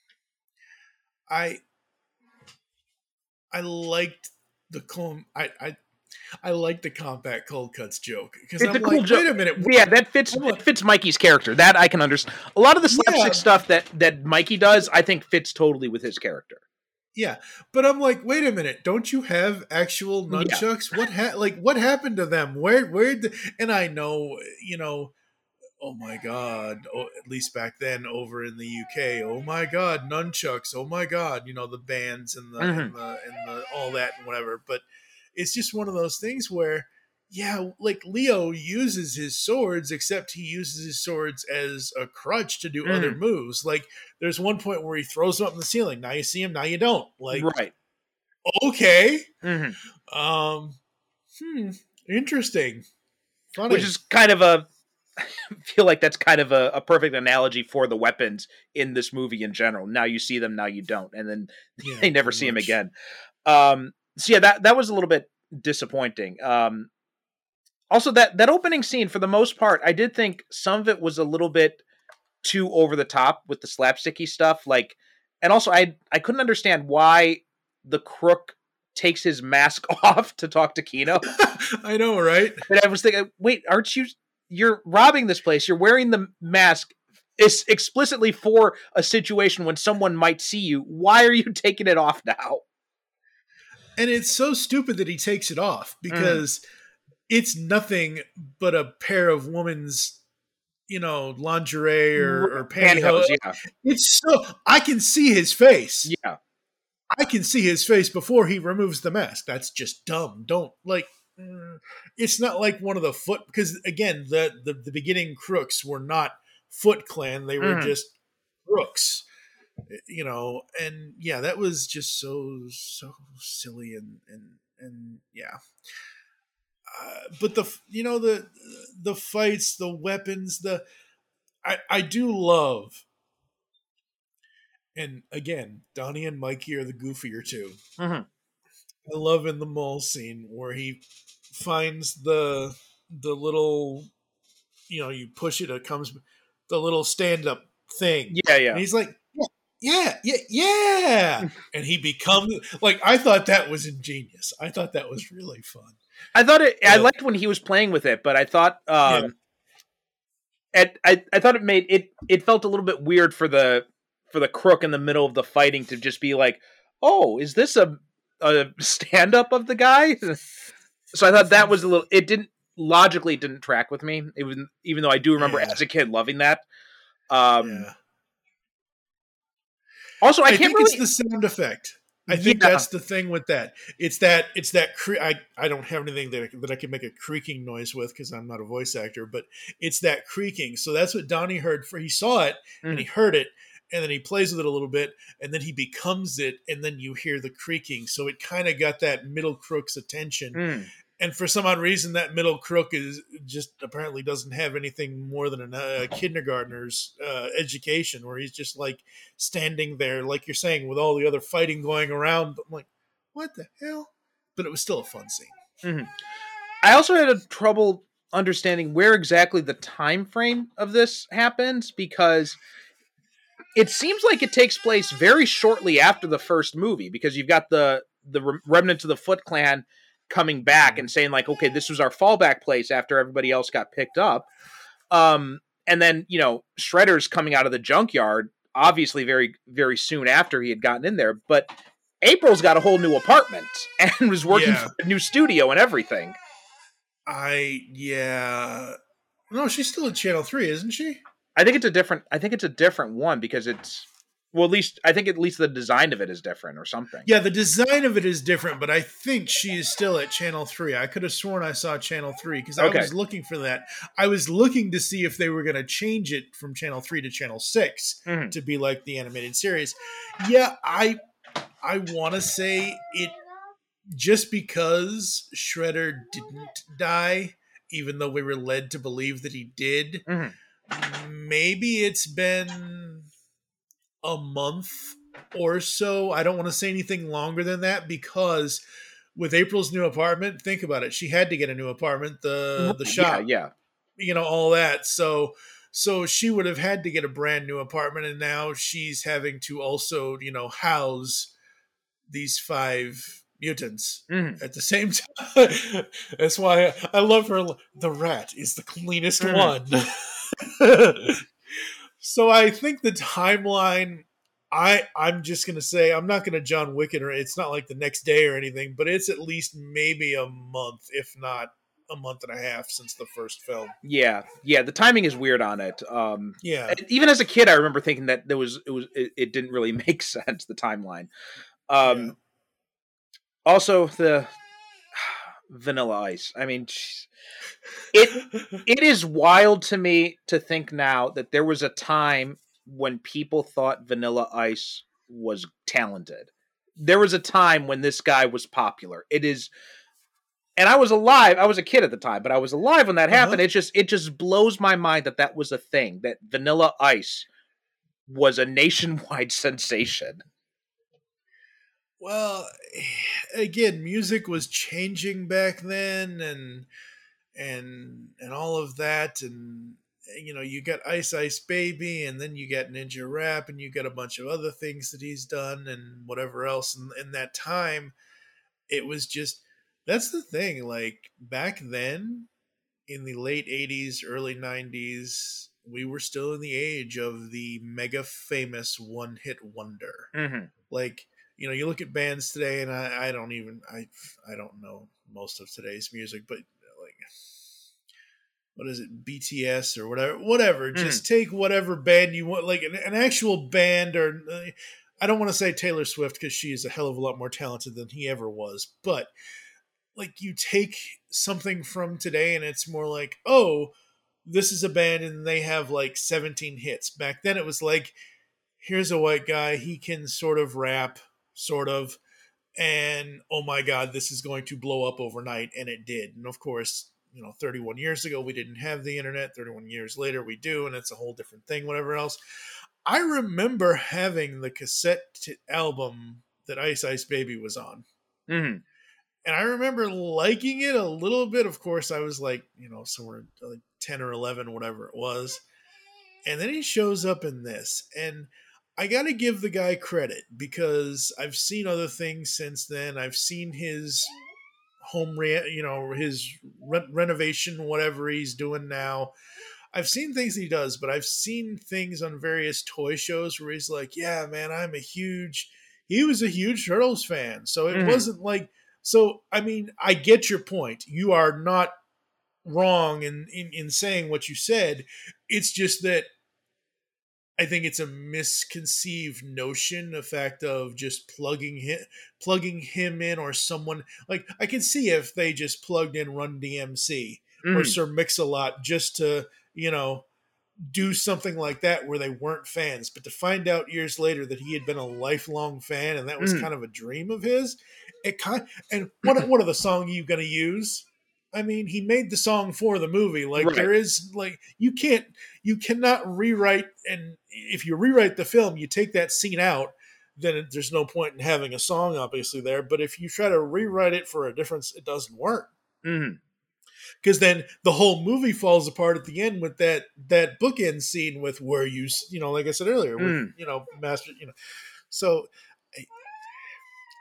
i i liked the com i i I like the combat cold cuts joke because I'm
a cool joke.
wait a minute,
Yeah, that fits
on.
fits Mikey's character. That I can understand. A lot of the slapstick
Yeah.
stuff that that Mikey does, I think fits totally with his character.
Yeah, but I'm like, wait a minute, don't you have actual
Yeah.
nunchucks? What ha- like what happened to them? Where where? The- and I know, you know, oh my god, oh, at least back then over in the UK, oh my god, nunchucks, oh my god, you know the bands and the and mm-hmm. the and the all that and whatever. But it's just one of those things where. Yeah, like Leo uses his swords, except he uses his swords as a crutch to do other moves. Like there's one point where he throws them up in the ceiling. Now you see him, now you don't. Like
right.
okay,
Mhm.
um, hmm, interesting. Funny.
Which is kind of a I feel like that's kind of a, a perfect analogy for the weapons in this movie in general. Now you see them, now you don't, and then
Yeah,
they never see him again. Um, so yeah, that that was a little bit disappointing. Um, also, that that opening scene, for the most part, I did think some of it was a little bit too over the top with the slapsticky stuff. Like, and also, I I couldn't understand why the crook takes his mask off to talk to Keno.
I know, right?
And I was thinking, wait, aren't you? You're robbing this place. You're wearing the mask is explicitly for a situation when someone might see you. Why are you taking it off now?
And it's so stupid that he takes it off
Mm.
because it's nothing but a pair of woman's, you know, lingerie or, or pantyhose.
Pantyhose, yeah,
It's so I can see his face.
yeah.
I can see his face before he removes the mask. That's just dumb. Don't like. mm, It's not like one of the foot because again, the the, the beginning crooks were not Foot Clan. They were
Mhm.
just crooks, you know. And yeah, that was just so so silly and and and yeah. Uh, but the you know the the fights, the weapons, the I I do love and again, Donnie and Mikey are the goofier two.
Mhm.
I love in the mall scene where he finds the the little, you know, you push it, it comes the little stand up thing,
Yeah, yeah.
and he's like, yeah, yeah, yeah, yeah, and he becomes like I thought that was ingenious. I thought that was really fun.
I thought it. I liked when he was playing with it, but I thought, um, and I I thought it made it. It felt a little bit weird for the for the crook in the middle of the fighting to just be like, "Oh, is this a a stand up of the guy?" so I thought that was a little. It didn't logically it didn't track with me. It was even though I do remember
Yeah.
as a kid loving that. Um,
yeah.
Also, I,
I,
can't
think
really.
it's the sound effect. I think
Yeah.
that's the thing with that. It's that it's that cre- I I don't have anything that I, that I can make a creaking noise with because I'm not a voice actor, but it's that creaking. So that's what Donnie heard. For he saw it and he heard it, and then he plays with it a little bit, and then he becomes it, and then you hear the creaking. So it kind of got that middle crook's attention.
Mm.
And for some odd reason, that middle crook is just apparently doesn't have anything more than a uh, kindergartner's uh, education, where he's just like standing there, like you're saying, with all the other fighting going around. I'm like, what the hell? But it was still a fun scene.
I also had a trouble understanding where exactly the time frame of this happens because it seems like it takes place very shortly after the first movie because you've got the the rem- remnants of the Foot Clan coming back and saying like, okay, this was our fallback place after everybody else got picked up. Um, and then you know Shredder's coming out of the junkyard, obviously very very soon after he had gotten in there, but. April's got a whole new apartment and was working
Yeah.
for a new studio and everything.
I yeah. No, she's still at Channel Three, isn't she?
I think it's a different. I think it's a different one because it's well, at least I think at least the design of it is different or something.
Yeah, the design of it is different, but I think she is still at Channel 3. I could have sworn I saw Channel 3 because I
Okay.
was looking for that. I was looking to see if they were going to change it from Channel 3 to Channel 6
Mhm.
to be like the animated series. Yeah, I I want to say it just because Shredder didn't die, even though we were led to believe that he did.
Mhm.
Maybe it's been a month or so. I don't want to say anything longer than that because with April's new apartment, think about it. She had to get a new apartment. The the shop,
Yeah,
you know, all that. So so she would have had to get a brand new apartment and now she's having to also, you know, house these five mutants
Mhm.
at the same time. That's why I, love her. The rat is the cleanest
Mhm.
one. so I think the timeline I I'm just gonna say I'm not gonna John Wick it or it's not like the next day or anything, but it's at least maybe a month, if not a month and a half since the first film.
Yeah, yeah. The timing is weird on it. Um,
Yeah.
even as a kid, I remember thinking that there was it was it, it didn't really make sense the timeline. Um,
Yeah.
Also, the Vanilla Ice. I mean, it it is wild to me to think now that there was a time when people thought Vanilla Ice was talented. There was a time when this guy was popular. It is and I was alive. I was a kid at the time, but I was alive when that
Uh-huh.
happened. It just it just blows my mind that that was a thing. That Vanilla Ice was a nationwide sensation.
Well, again, music was changing back then, and and and all of that, and you know, you got Ice Ice Baby, and then you got Ninja Rap, and you got a bunch of other things that he's done, and whatever else. And in that time, it was just that's the thing. Like back then, in the late '80s, early '90s, we were still in the age of the mega famous one hit wonder
Mm-hmm.
like you know you look at bands today and i, I don't even i i don't know most of today's music but like what is it bts or whatever whatever hmm. just take whatever band you want like an, an actual band or i don't want to say taylor swift because she is a hell of a lot more talented than he ever was but like you take something from today and it's more like oh this is a band and they have like 17 hits. Back then it was like here's a white guy he can sort of rap sort of and oh my god this is going to blow up overnight and it did and of course you know 31 years ago we didn't have the internet 31 years later we do and it's a whole different thing whatever else i remember having the cassette t- album that ice ice baby was on
Mm-hmm.
and I remember liking it a little bit. Of course, I was like, you know, somewhere like 10 or 11, whatever it was. And then he shows up in this. And I got to give the guy credit because I've seen other things since then. I've seen his home, re- you know, his re- renovation, whatever he's doing now. I've seen things he does, but I've seen things on various toy shows where he's like, yeah, man, I'm a huge, he was a huge Turtles fan. So it
Mhm.
wasn't like, so, I mean, I get your point. You are not wrong in, in, in saying what you said. It's just that I think it's a misconceived notion, the fact of just plugging him, plugging him in or someone like I can see if they just plugged in Run DMC or
Mhm.
Sir Mix-a-Lot just to, you know, do something like that where they weren't fans. But to find out years later that he had been a lifelong fan and that was
Mm.
kind of a dream of his, it kind and what what are the song you gonna use? I mean, he made the song for the movie. Like
Right.
there is like you can't you cannot rewrite and if you rewrite the film, you take that scene out, then it, there's no point in having a song obviously there. But if you try to rewrite it for a difference, it doesn't work because then the whole movie falls apart at the end with that that bookend scene with where you you know like I said earlier with
Mm.
you know master you know so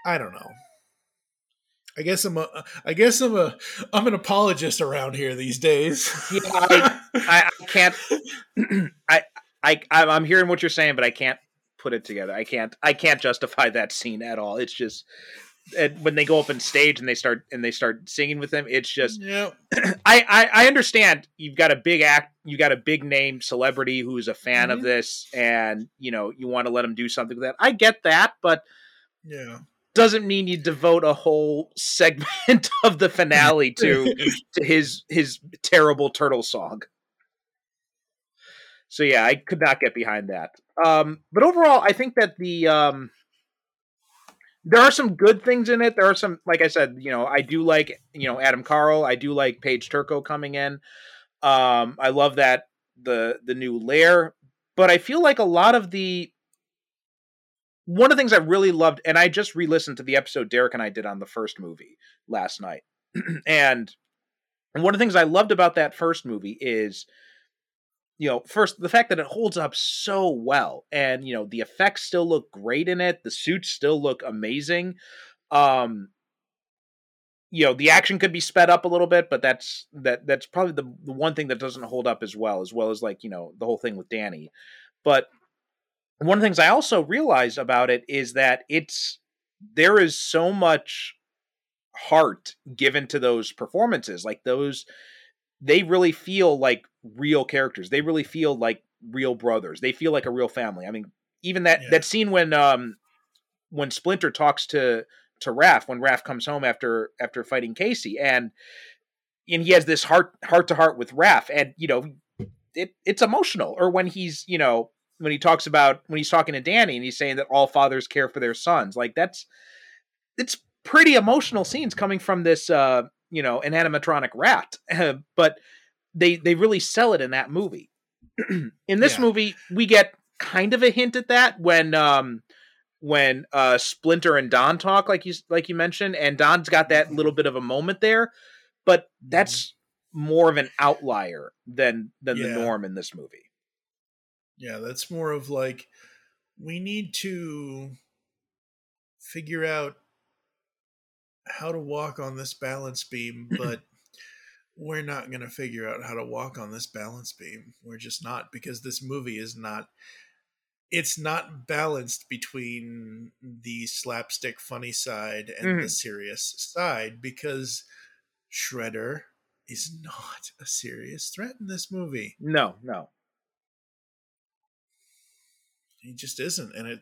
I, I don't know I guess I'm a I guess I'm a I'm an apologist around here these days
Yeah, I, I, I can't. I, I, I'm hearing what you're saying, but I can't put it together. I can't. I can't justify that scene at all. It's just and when they go up on stage and they start and they start singing with them. It's just
yeah
I, I I understand you've got a big act, you got a big name celebrity who's a fan of
Mhm.
this, and you know you want to let them do something with that. I get that, but
yeah
doesn't mean you devote a whole segment of the finale to to his his terrible turtle song. So yeah, I could not get behind that. Um, but overall, I think that the um, there are some good things in it. There are some, like I said, you know, I do like you know Adam Carl. I do like Paige Turco coming in. Um, I love that the the new lair, but I feel like a lot of the one of the things I really loved, and I just re-listened to the episode Derek and I did on the first movie last night, and one of the things I loved about that first movie is, you know, first the fact that it holds up so well, and you know the effects still look great in it, the suits still look amazing. Um, you know, the action could be sped up a little bit, but that's that that's probably the the one thing that doesn't hold up as well, as well as like you know the whole thing with Danny, but one of the things I also realized about it is that it's there is so much heart given to those performances. Like those, they really feel like real characters. They really feel like real brothers. They feel like a real family. I mean, even that
Yeah.
that scene when um when Splinter talks to to Raph when Raph comes home after after fighting Casey and and he has this heart heart to heart with Raph and you know it it's emotional or when he's you know when he talks about when he's talking to Danny and he's saying that all fathers care for their sons like that's it's pretty emotional scenes coming from this uh you know an animatronic rat but they they really sell it in that movie. In this
Yeah.
movie we get kind of a hint at that when um when uh Splinter and Don talk like you like you mentioned and Don's got that little bit of a moment there but that's more of an outlier than than the norm in this movie
Yeah, that's more of like we need to figure out how to walk on this balance beam, but we're not going to figure out how to walk on this balance beam. We're just not because this movie is not it's not balanced between the slapstick funny side and the mm. serious side because Shredder is not a serious threat in this movie.
no no
he just isn't and it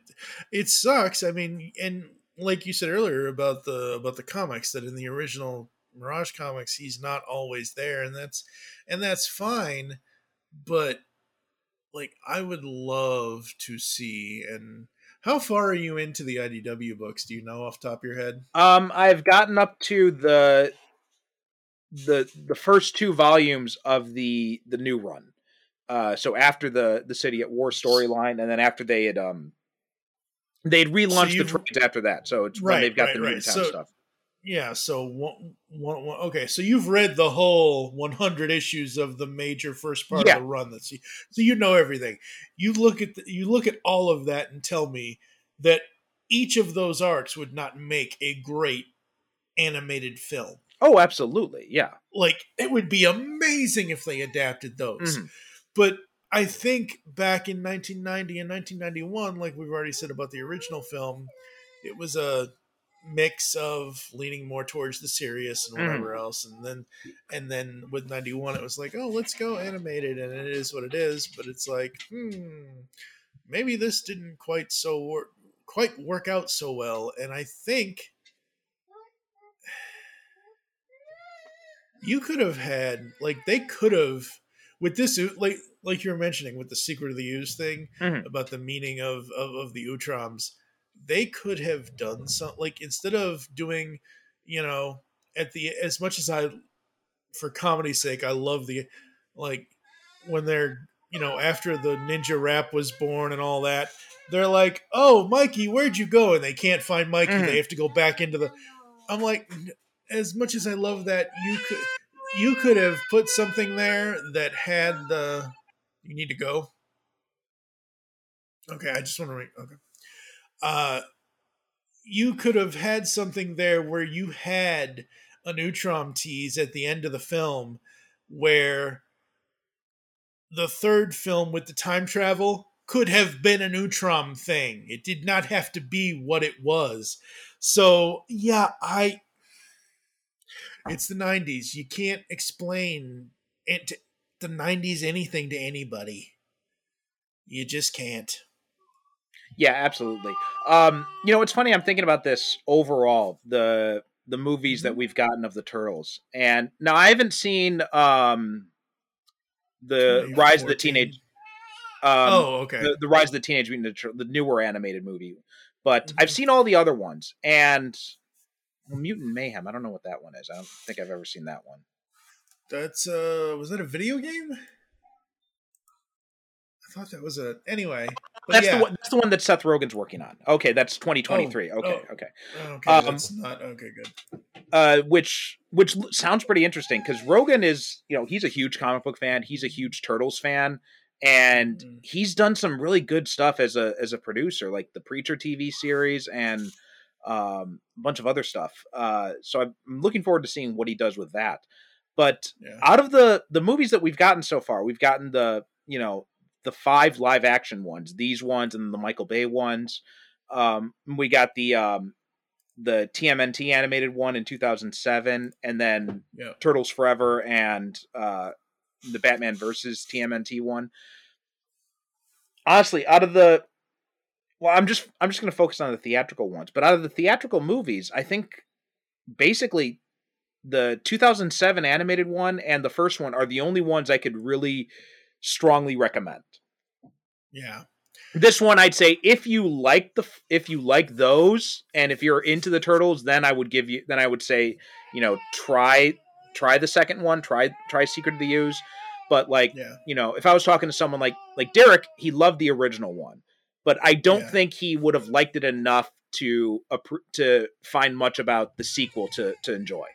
it sucks. I mean and like you said earlier about the about the comics that in the original mirage comics he's not always there and that's and that's fine but like i would love to see and how far are you into the idw books? Do you know off top of your head?
Um, I've gotten up to the the the first two volumes of the the new run. Uh, so after the the City at War storyline, and then after they had um they'd relaunched the
you've-
trades after that. So it's when
Right,
they've got
right,
the
right.
Newtown
So-
stuff.
yeah so one, one, one, okay so you've read the whole 100 issues of the major first part
Yeah.
of the run that's so you know everything you look at the, you look at all of that and tell me that each of those arcs would not make a great animated film
Oh, absolutely, yeah.
like it would be amazing if they adapted those
Mhm.
But i think back in 1990 and 1991 like we've already said about the original film it was a mix of leaning more towards the serious and whatever else. And then and then with 91 it was like oh let's go animated and it is what it is. But it's like hmm maybe this didn't quite so work quite work out so well. And i think you could have had like they could have with this like like you were mentioning with the secret of the ooze thing
Mhm.
about the meaning of, of of the utroms they could have done some like instead of doing you know at the as much as i for comedy's sake i love the like when they're you know after the ninja rap was born and all that they're like oh mikey where'd you go and they can't find mikey
Mhm.
they have to go back into the i'm like as much as i love that you could you could have put something there that had the you need to go? Okay i just want to re- okay. Uh you could have had something there where you had an Utrom tease at the end of the film where the third film with the time travel could have been an Utrom thing. It did not have to be what it was. So yeah i it's the 90s you can't explain it the 90s anything to anybody you just can't
Yeah, absolutely. Um, you know, it's funny. I'm thinking about this overall. The the movies
Mm-hmm.
that we've gotten of the turtles, and now I haven't seen um the Rise of the Teenage. Um,
oh okay
the, the Rise of the Teenage Mutant the newer animated movie, but
Mm-hmm.
I've seen all the other ones, and well, Mutant Mayhem. I don't know what that one is. I don't think I've ever seen that one.
That's uh was that a video game? I thought that was a anyway.
That's
yeah.
the one. That's the one that Seth Rogen's working on. Okay, that's 2023.
Oh,
okay,
oh.
okay.
Okay,
um,
that's not okay. Good.
uh, which which sounds pretty interesting because Rogen is you know he's a huge comic book fan, he's a huge Turtles fan, and
Mhm.
he's done some really good stuff as a as a producer, like the Preacher TV series and um, a bunch of other stuff. Uh, so I'm looking forward to seeing what he does with that. But
Yeah.
out of the the movies that we've gotten so far, we've gotten the you know the five live action ones, these ones and the Michael Bay ones. Um, we got the um, the TMNT animated one in 2007, and then
Yeah.
Turtles Forever and uh, the Batman versus TMNT one. Honestly, out of the well, I'm just I'm just going to focus on the theatrical ones, but out of the theatrical movies, I think basically the 2007 animated one and the first one are the only ones I could really strongly recommend.
Yeah.
This one I'd say if you like the if you like those and if you're into the turtles, then I would give you then I would say, you know, try try the second one, try try Secret of the Ooze. But like,
Yeah.
you know, if I was talking to someone like like Derek, he loved the original one, but I don't
Yeah.
think he would have liked it enough to to find much about the sequel to to enjoy.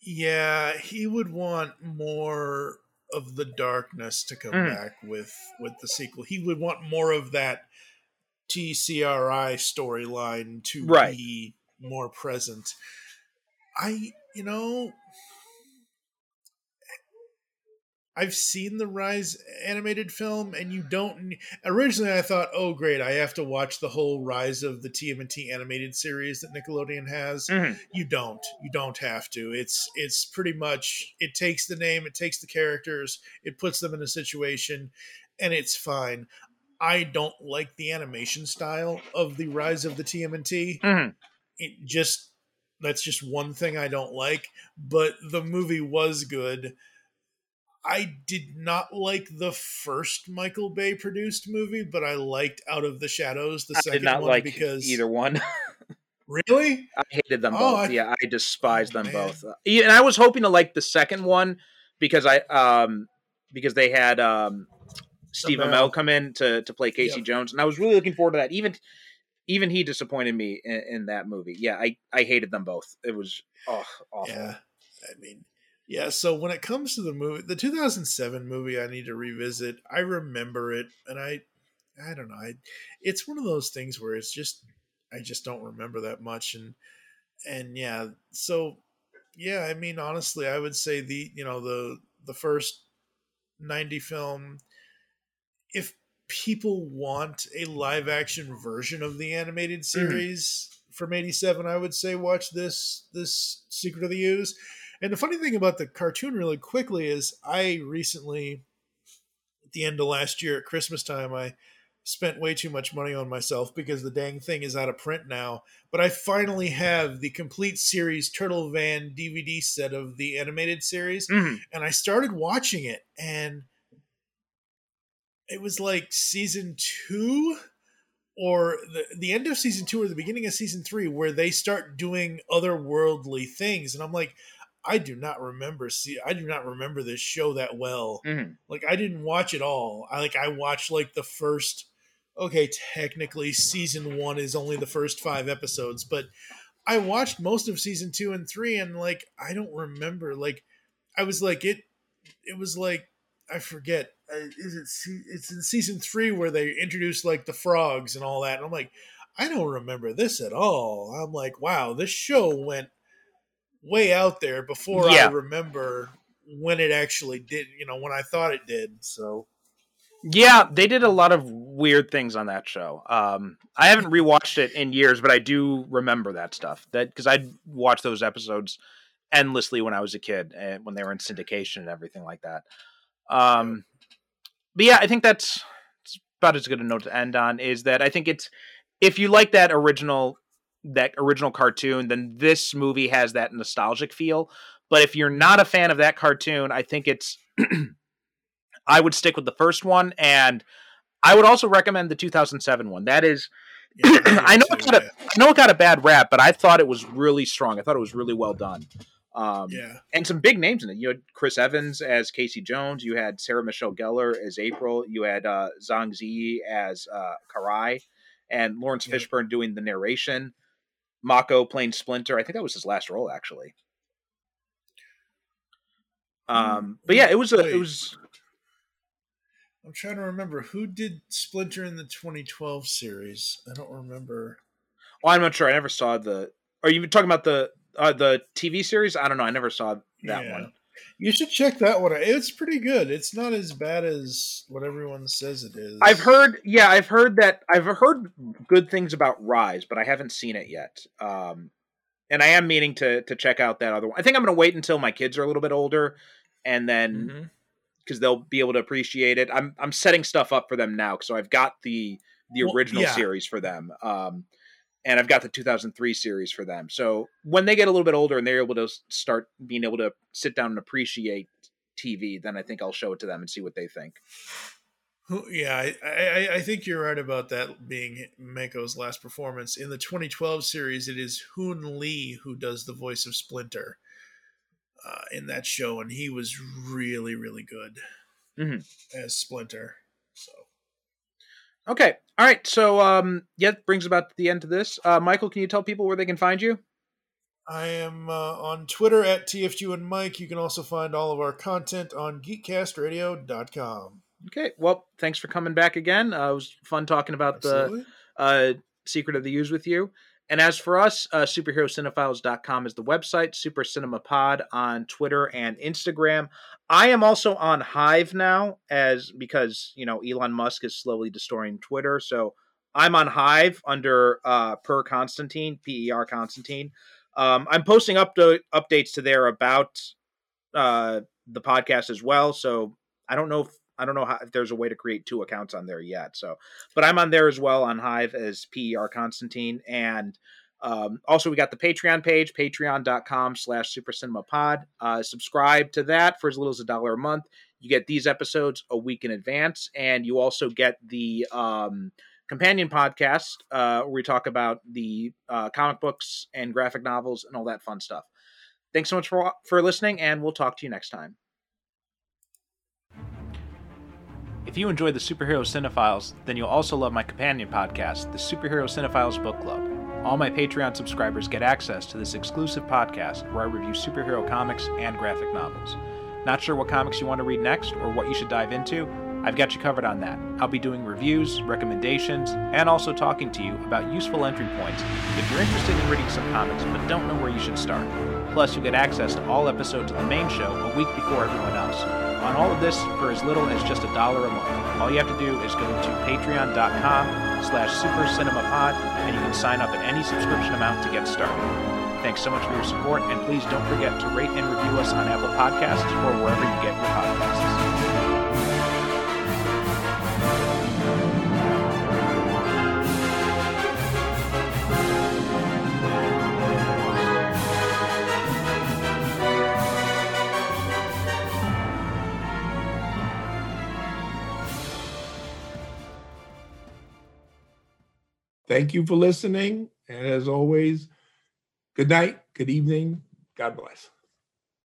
Yeah, he would want more of the darkness to come
Mhm.
back with with the sequel. He would want more of that TCRI storyline to
Right.
be more present. I, you know, I've seen the Rise animated film, and you don't. Originally, I thought, "Oh, great! I have to watch the whole Rise of the TMNT animated series that Nickelodeon has."
Mhm.
you don't you don't have to it's it's pretty much it takes the name it takes the characters it puts them in a situation and it's fine i don't like the animation style of the rise of the tmnt
Mhm.
it just that's just one thing i don't like but the movie was good i did not like the first michael bay produced movie but i liked out of the shadows the
I
second
did not
one
like
because
either one.
really
I hated them
Oh,
both.
I-
yeah, I despised
Oh,
them
man.
both. Uh, and I was hoping to like the second one because I um because they had um Steve.
Amell
come in to to play Casey
Yep.
Jones, and I was really looking forward to that. Even even he disappointed me in, in that movie. Yeah, I I hated them both. It was oh awful.
Yeah. I mean, yeah. So when it comes to the movie, the 2007 movie, I need to revisit. I remember it, and I, I don't know. I, it's one of those things where it's just, I just don't remember that much, and and yeah. So yeah, I mean, honestly, I would say the you know the the first 90 film, if people want a live action version of the animated mm. series from 87 i would say watch this this secret of the ooze and the funny thing about the cartoon really quickly is i recently at the end of last year at christmas time i spent way too much money on myself because the dang thing is out of print now but i finally have the complete series turtle van dvd set of the animated series
Mhm.
and I started watching it, and it was like season two or the, the end of season two or the beginning of season three where they start doing otherworldly things and i'm like i do not remember see i do not remember this show that well.
Mhm.
like i didn't watch it all. I like i watched like the first okay technically season one is only the first five episodes but i watched most of season two and three and like i don't remember like i was like it it was like i forget uh, is it it's in season three where they introduced like the frogs and all that and i'm like i don't remember this at all. I'm like wow this show went way out there before
Yeah.
i remember when it actually did you know when i thought it did so
Yeah, they did a lot of weird things on that show. Um, I haven't rewatched it in years, but I do remember that stuff. That because I'd watch those episodes endlessly when I was a kid, and when they were in syndication and everything like that. Um, but yeah, I think that's, that's about as good a note to end on. Is that I think it's if you like that original that original cartoon, then this movie has that nostalgic feel. But if you're not a fan of that cartoon, I think it's I would stick with the first one, and I would also recommend the 2007 one. That is,
yeah,
I know it got a, I know it got a bad rap, but I thought it was really strong. I thought it was really well done. Um,
yeah
and some big names in it. You had Chris Evans as Casey Jones. You had Sarah Michelle Gellar as April. You had uh, Zhang Ziyi as uh, Karai, and Laurence
Yeah.
Fishburne doing the narration. Mako playing Splinter. I think that was his last role, actually. Um, but yeah, it was a, it was
i'm trying to remember who did splinter in the 2012 series i don't remember
Well, I'm not sure. I never saw the. Are you talking about the uh, the TV series? I don't know. I never saw that
Yeah.
one.
You should check that one. out. It's pretty good. It's not as bad as what everyone says it is.
I've heard, yeah, I've heard that. I've heard good things about Rise, but I haven't seen it yet. Um, and I am meaning to to check out that other one. I think I'm going to wait until my kids are a little bit older, and then because they'll be able to appreciate it. I'm I'm setting stuff up for them now, so I've got the the
Well,
original
yeah.
series for them, um, and I've got the 2003 series for them. So when they get a little bit older and they're able to start being able to sit down and appreciate TV, then I think I'll show it to them and see what they think.
Yeah, I, I, I think you're right about that being Mako's last performance. In the 2012 series, it is Hoon Lee who does the voice of Splinter uh, in that show, and he was really, really good
Mhm.
as Splinter.
Okay. All right. So, um, yeah, brings about the end to this. Uh, Michael, can you tell people where they can find you?
I am uh, on Twitter at TFG and Mike. You can also find all of our content on geekcastradio.com.
Okay. Well, thanks for coming back again. Uh, it was fun talking about
Absolutely.
the uh, Secret of the Ooze with you. And as for us, uh, superherocinephiles.com is the website, Super Cinema Pod on Twitter and Instagram. I am also on Hive now, as because you know Elon Musk is slowly destroying Twitter. So I'm on Hive under uh, Per Constantine, P E R Constantine. Um, I'm posting up to, updates to there about uh, the podcast as well. So I don't know if I don't know how, if there's a way to create two accounts on there yet. So, but I'm on there as well on Hive as PER Constantine. And um, also we got the Patreon page, patreon.com slash super cinema pod. Uh, subscribe to that for as little as a dollar a month. You get these episodes a week in advance. And you also get the um, companion podcast uh, where we talk about the uh, comic books and graphic novels and all that fun stuff. Thanks so much for, for listening, and we'll talk to you next time. If you enjoy the Superhero Cinephiles, then you'll also love my companion podcast, the Superhero Cinephiles Book Club. All my Patreon subscribers get access to this exclusive podcast where I review superhero comics and graphic novels. Not sure what comics you want to read next or what you should dive into? I've got you covered on that. I'll be doing reviews, recommendations, and also talking to you about useful entry points if you're interested in reading some comics but don't know where you should start. Plus, you'll get access to all episodes of the main show a week before everyone else. On all of this for as little as just a dollar a month. All you have to do is go to patreon.com slash supercinemapod and you can sign up at any subscription amount to get started. Thanks so much for your support, and please don't forget to rate and review us on Apple Podcasts or wherever you get your podcasts.
Thank you for listening. And as always, good night, good evening. God bless.